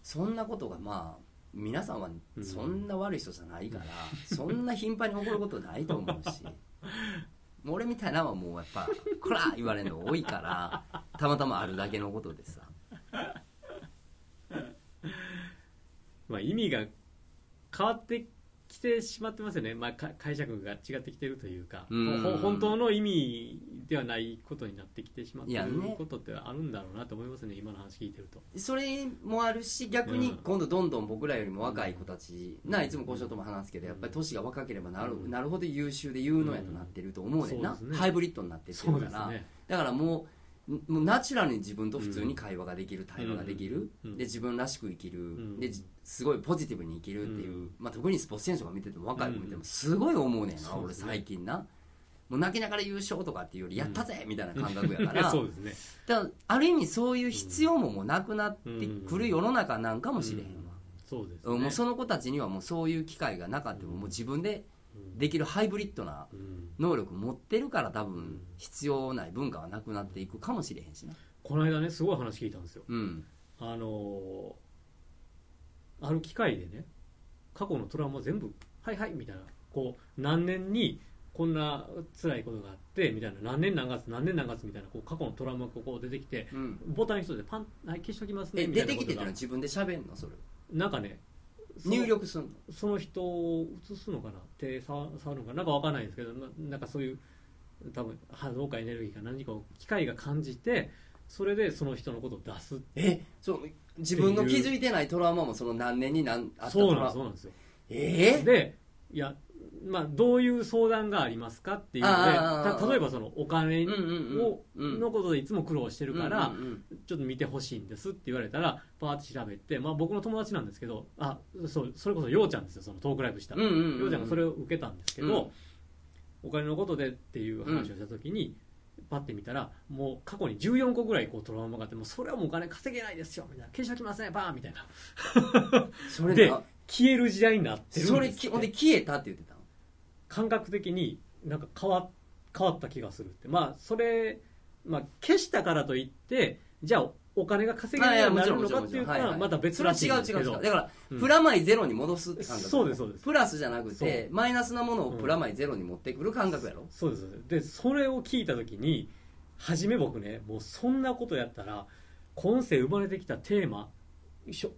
そんなことがまあ皆さんはそんな悪い人じゃないから、そんな頻繁に起こることないと思うし俺みたいなのはもうやっぱ「こら!」言われるの多いからたまたまあるだけのことでさまあ、意味が変わってきてしまってますよね、まあ、か解釈が違ってきてるというか本当の意味ではないことになってきてしまっていやるね。ことってあるんだろうなと思いますね今の話聞いてると。それもあるし逆に今度どんどん僕らよりも若い子たち、ないつも交渉とも話すけどやっぱり年が若ければなる,、うん。なるほど優秀で有能やとなってると思うねんな、うんね。ハイブリッドになってってるから、ね。だからもうもうナチュラルに自分と普通に会話ができる、対話ができる、うんで自分らしく生きる、んでじすごいポジティブに生きるっていう、うんまあ、特にスポーツ選手が見てても若い子見てもすごい思うねんな、俺最近な。もう泣きながら優勝とかっていうよりやったぜみたいな感覚やから、そうですね。だある意味そういう必要ももうなくなってくる世の中なんかもしれへんわ、そうですもうその子たちにはもうそういう機会がなかった。ももう自分でできるハイブリッドなうん。能力持ってるから多分必要ない文化はなくなっていくかもしれへんしな。この間ねすごい話聞いたんですよ。うん。あのーある機会でね過去のトラウマ全部「はいはい」みたいな。こう何年にこんな辛いことがあってみたいな。何年何月何年何月みたいな。こう過去のトラウマがこう出てきてうん。ボタン一つでパン、はい、消しときますねえみた出てきていなことがたら自分で喋んの？それ。なんかね入力すんの？その人を映すのかな？手触触るのかな？なんかわかんないんですけどななんかそういう多分波動かエネルギーか何かを機械が感じてそれでその人のことを出す。え？そう自分の気づいてないトラウマもその何年に何あったそうなんですそうなんですよ。え？でいやまあどういう相談がありますかっていうので例えばそのお金をのことでいつも苦労してるから、ちょっと見てほしいんですって言われたらパーって調べて、まあ、僕の友達なんですけどあそうそれこそようちゃんですよそのトークライブした、ようちゃんがそれを受けたんですけど、お金のことでっていう話をした時に、パッて見たらもう過去に14個ぐらいこうトラウマがあってもうそれはもうお金稼げないですよみたいな消しときますねバーンみたいな。でそれな消える時代になってるんですそれで消えたって言って感覚的になんか変わ変わった気がするって。まあそれ、まあ、消したからといってじゃあお金が稼げるようになるのかっていうとはまた別らしいんですけどそれは違う違う違う。だから、うん。プラマイゼロに戻すって感覚。そうですそうです。プラスじゃなくてそマイナスなものをプラマイゼロに持ってくる感覚やろ、そうですでそれを聞いた時に初め僕ねもうそんなことやったら今世生まれてきたテーマしょ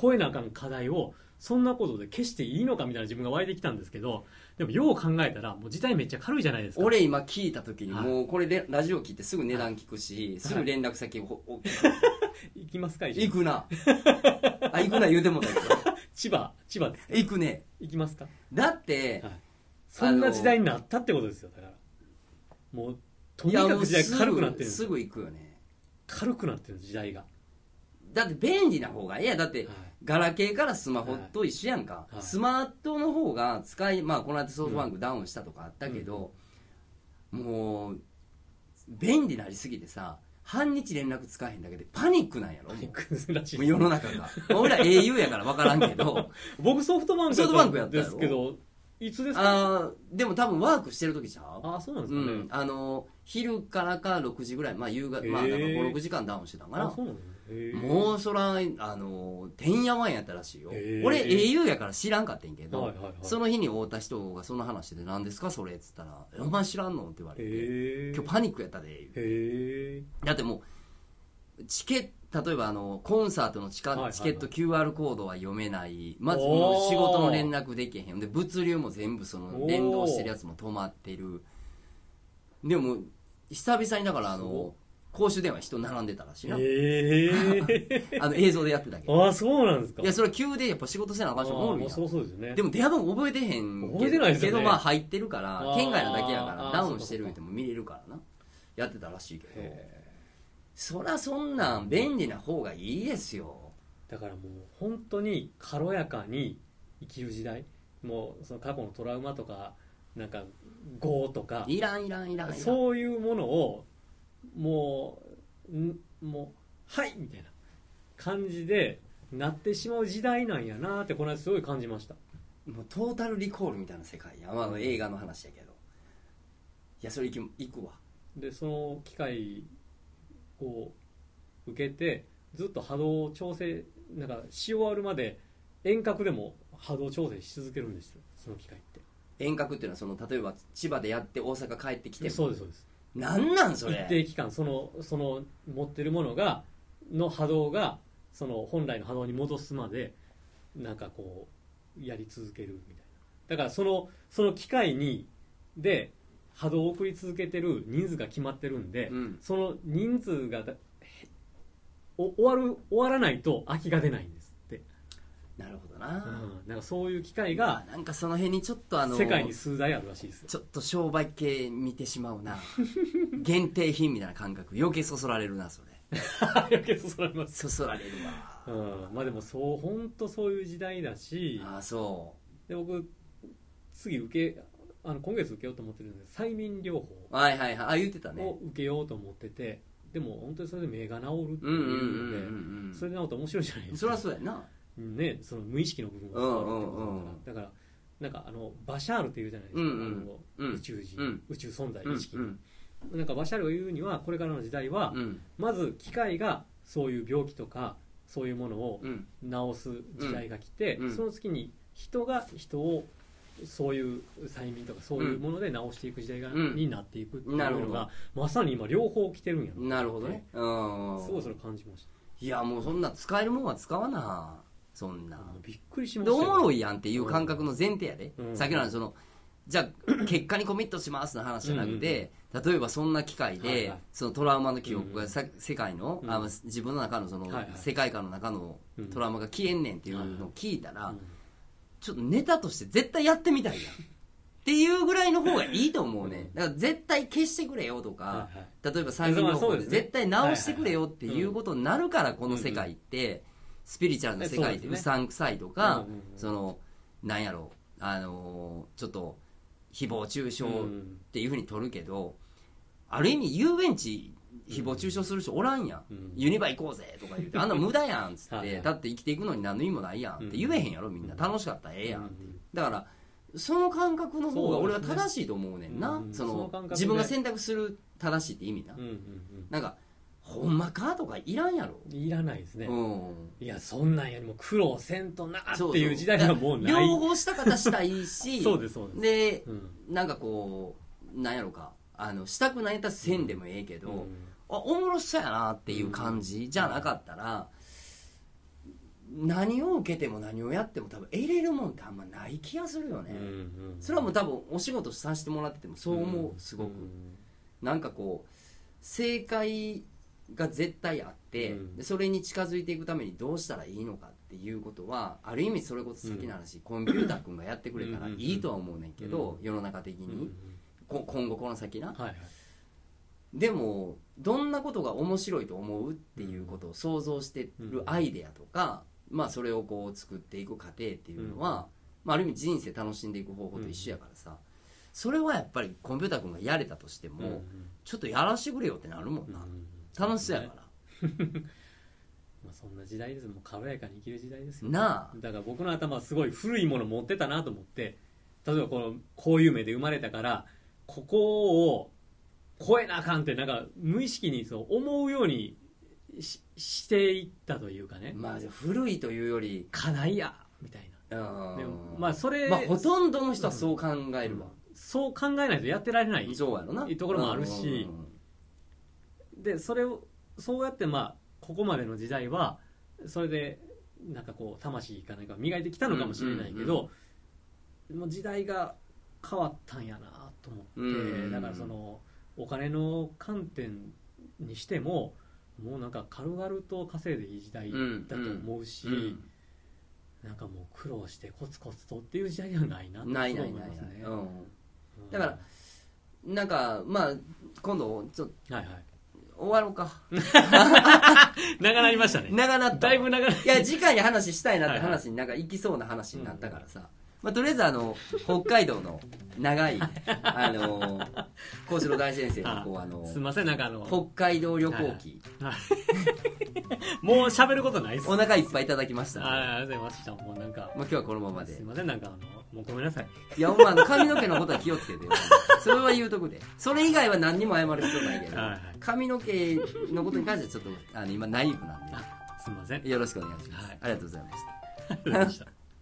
超えなあかん課題をそんなことで消していいのかみたいな自分が湧いてきたんですけどでもよう考えたらもう時代めっちゃ軽いじゃないですか。俺今聞いた時にはい。もうこれでラジオ聞いてすぐ値段聞くし、すぐ連絡先をほお 行きますか行くな。あ行くな言うてもだけど。千葉千葉です行くね。行きますか？だって、はい。そんな時代になったってことですよだから。もうとにかく時代軽くなってるすぐ行くよね。軽くなってる時代が、だって便利な方がいいや。だって、はいガラケーからスマホと一緒やんか、はい。スマートの方が使いまあこの間ソフトバンクダウンしたとかあったけど、もう便利になりすぎてさ半日連絡使えへんだけでパニックなんやろもう。世の中が、まあ俺ら au やから分からんけど。僕ソフトバンクソフトバンクやったやろ。ですけどいつですか？あーでも多分ワークしてる時ちゃう？ああそうなんですかね、うん、あの昼からか6時ぐらい。まあ夕方、まあなんかへー56時間ダウンしてたんかな。あそうなんですね。へー。もうそらあのてんやわんやったらしいよ、へー。俺 au やから知らんかってんけど、はいはいはい。その日に会った人がその話で「何ですか？それ」っつったら「えお前知らんの?」って言われてへ「今日パニックやったで」へえだってもうチケ例えばあのコンサートのチカ、はいはいはい。チケット QR コードは読めない。まずもう仕事の連絡できへん。で物流も全部その連動してるやつも止まってる。でも久々にだからあの公衆電話人並んでたらしいな、へえ あの映像でやってたけど。ああそうなんですか。いやそれは急でやっぱ仕事せなあかん人多いやそうそうですよね。でも電話番号覚えてへんけど覚えてないですよね。けどまあ入ってるから県外なだけやからダウンしてるっても見れるからな。やってたらしいけど。へそりゃそんなん便利な方がいいですよ。ーだからもう本当に軽やかに生きる時代。もうその過去のトラウマとかなんか業とかいらんいらんいらんそういうものをもうんもうはいみたいな感じでなってしまう時代なんやなってこの間すごい感じました。もうトータルリコールみたいな世界。や、まあ、映画の話やけど。いやそれ行く行くわ。でその機会を受けてずっと波動を調整なんかし終わるまで遠隔でも波動調整し続けるんですよその機会って。遠隔っていうのはその例えば千葉でやって大阪帰ってきても。そうですそうです。なんなんそ一れ定期間そのその持ってるものがの波動がその本来の波動に戻すまでなんかこうやり続けるみたいだからそのその機械にで波動を送り続けてる人数が決まってるんで、うん。その人数が終わる終わらないと空きが出ないんですって、なるほどうん。な、なんかそういう機械まがあなんかその辺にちょっとあの世界に数台あるらしいですよ。ちょっと商売系見てしまうな。限定品みたいな感覚余計そそられるなそれ。余計そそられます、そそられるわ。うん、まあでもそう本当そういう時代だしああそで僕次受けあの今月受けようと思ってるんで催眠療法うはいはいはい。あ言ってたね。を受けようと思っててでも本当にそれで目が治るっていううんうんうんのでうんそれで治って面白いじゃないですそりゃかそうやな。ねその無意識の部分を触るってことだから、うんうんうんだからなんかあのバシャールっていうじゃないですか、うんうん宇宙人、うん。宇宙存在うん意識の、なんかバシャールが言うにはこれからの時代は、うん。まず機械がそういう病気とかそういうものをうん。治す時代が来て、うん。その次に人が人をそういう催眠とかそういうもので治していく時代が、うん。になっていくっていうのがまさに今両方来てるんやろなるほどね。うん。すごいそれ感じましいやもうそんな使えるもんは使わなそんな。たびっくりしまでしたおもろいやんっていう感覚の前提やで、うん。さっきのそのじゃあ結果にコミットしますの話じゃなくて、例えばそんな機会で、はいはい。そのトラウマの記憶がさ、世界の、うん。あの自分の中のその、はいはい。世界観の中のうん。トラウマが消えんねんっていうのを聞いたら、うんちょっとネタとして絶対やってみたいやんっていうぐらいの方がいいと思うね。だから絶対消してくれよとか、はいはい。例えば催眠療法で絶対直してくれよっていうことになるからこの世界ってスピリチュアルな世界ってそうさんくさいとかうんうんうんそのなんやろあのーちょっと誹謗中傷っうんていうふうに取るけどある意味遊園地誹謗中傷する人おらんやん、うん。ユニバ行こうぜとか言ってあんな無駄やんっつってはい。はいだって生きていくのに何の意味もないやんって言えへんやろみんな。楽しかったらええやんってう。ん。だからその感覚の方が俺は正しいと思うねんな。うん。その自分が選択する正しいって意味な。うんうんなんかほんまかとかいらんやろ。うんいらないですね、うん。いやそんなんよりも苦労せんとなっていう時代はもうない。両方した方したいし そうですそうです。でうん。なんかこうなんやろか。あのしたくないやったらせんでもええけど、うん。あおもろそうやなっていう感じじゃなかったら、何を受けても何をやっても多分得れるもんってあんまない気がするよね、うんうん。それはもう多分お仕事させてもらっててもそう思うすごく、ん。なんかこう正解が絶対あって、うん。でそれに近づいていくためにどうしたらいいのかっていうことはある意味それこそ先の話、コンピューター君がやってくれたらいいとは思うねんけど、うん世の中的に、今後この先な、はいはいでもどんなことが面白いと思うっていうことを想像してるアイデアとか、まあそれをこう作っていく過程っていうのは、まあ、ある意味人生楽しんでいく方法と一緒やからさ、それはやっぱりコンピューター君がやれたとしても、うんちょっとやらしてくれよってなるもんな、うん楽しそうやから、まあそんな時代ですもう軽やかに生きる時代ですよなあ。だから僕の頭はすごい古いもの持ってたなと思って例えばこのこういう目で生まれたからここを超えなあかんってなんか無意識にそう思うようにししていったというかね。まあ古いというより課題やみたいな。うんでもまあそれ、まあほとんどの人はそう考えるわ、そう考えないとやってられないそうやろな。ところもあるし。でそれをそうやってまあここまでの時代はそれでなんかこう魂かなんか磨いてきたのかもしれないけど、もう時代が変わったんやなと思って、うんうん。だからそのお金の観点にしてももうなんか軽々と稼いでいい時代だと思うし、うんなんかもう苦労してコツコツとっていう時代ではないなってないないないない、思いますね、うん。うん。だからなんかまあ今度ちょっとはいはい。終わろうか。長なりましたね。長なった。だいぶ長いや次回に話したいなって話になんか行きそうな話になったからさ、まあ、とりあえずあの北海道の長いあの幸四郎大先生のこうあのすみませんなんかあの北海道旅行記。もう喋ることないっす。お腹いっぱいいただきました。あありがとうございました。もうなんかまあ、今日はこのままで。すいませんなんかあのもうごめんなさい。いやお前あの髪の毛のことは気をつけてよ。それは言うとくで。それ以外は何にも謝る必要ないけど。はいはい。髪の毛のことに関してはちょっとあの今ナイーブなんあすみません。でよろしくお願いします、はい。ありがとうございました。ありがとうございました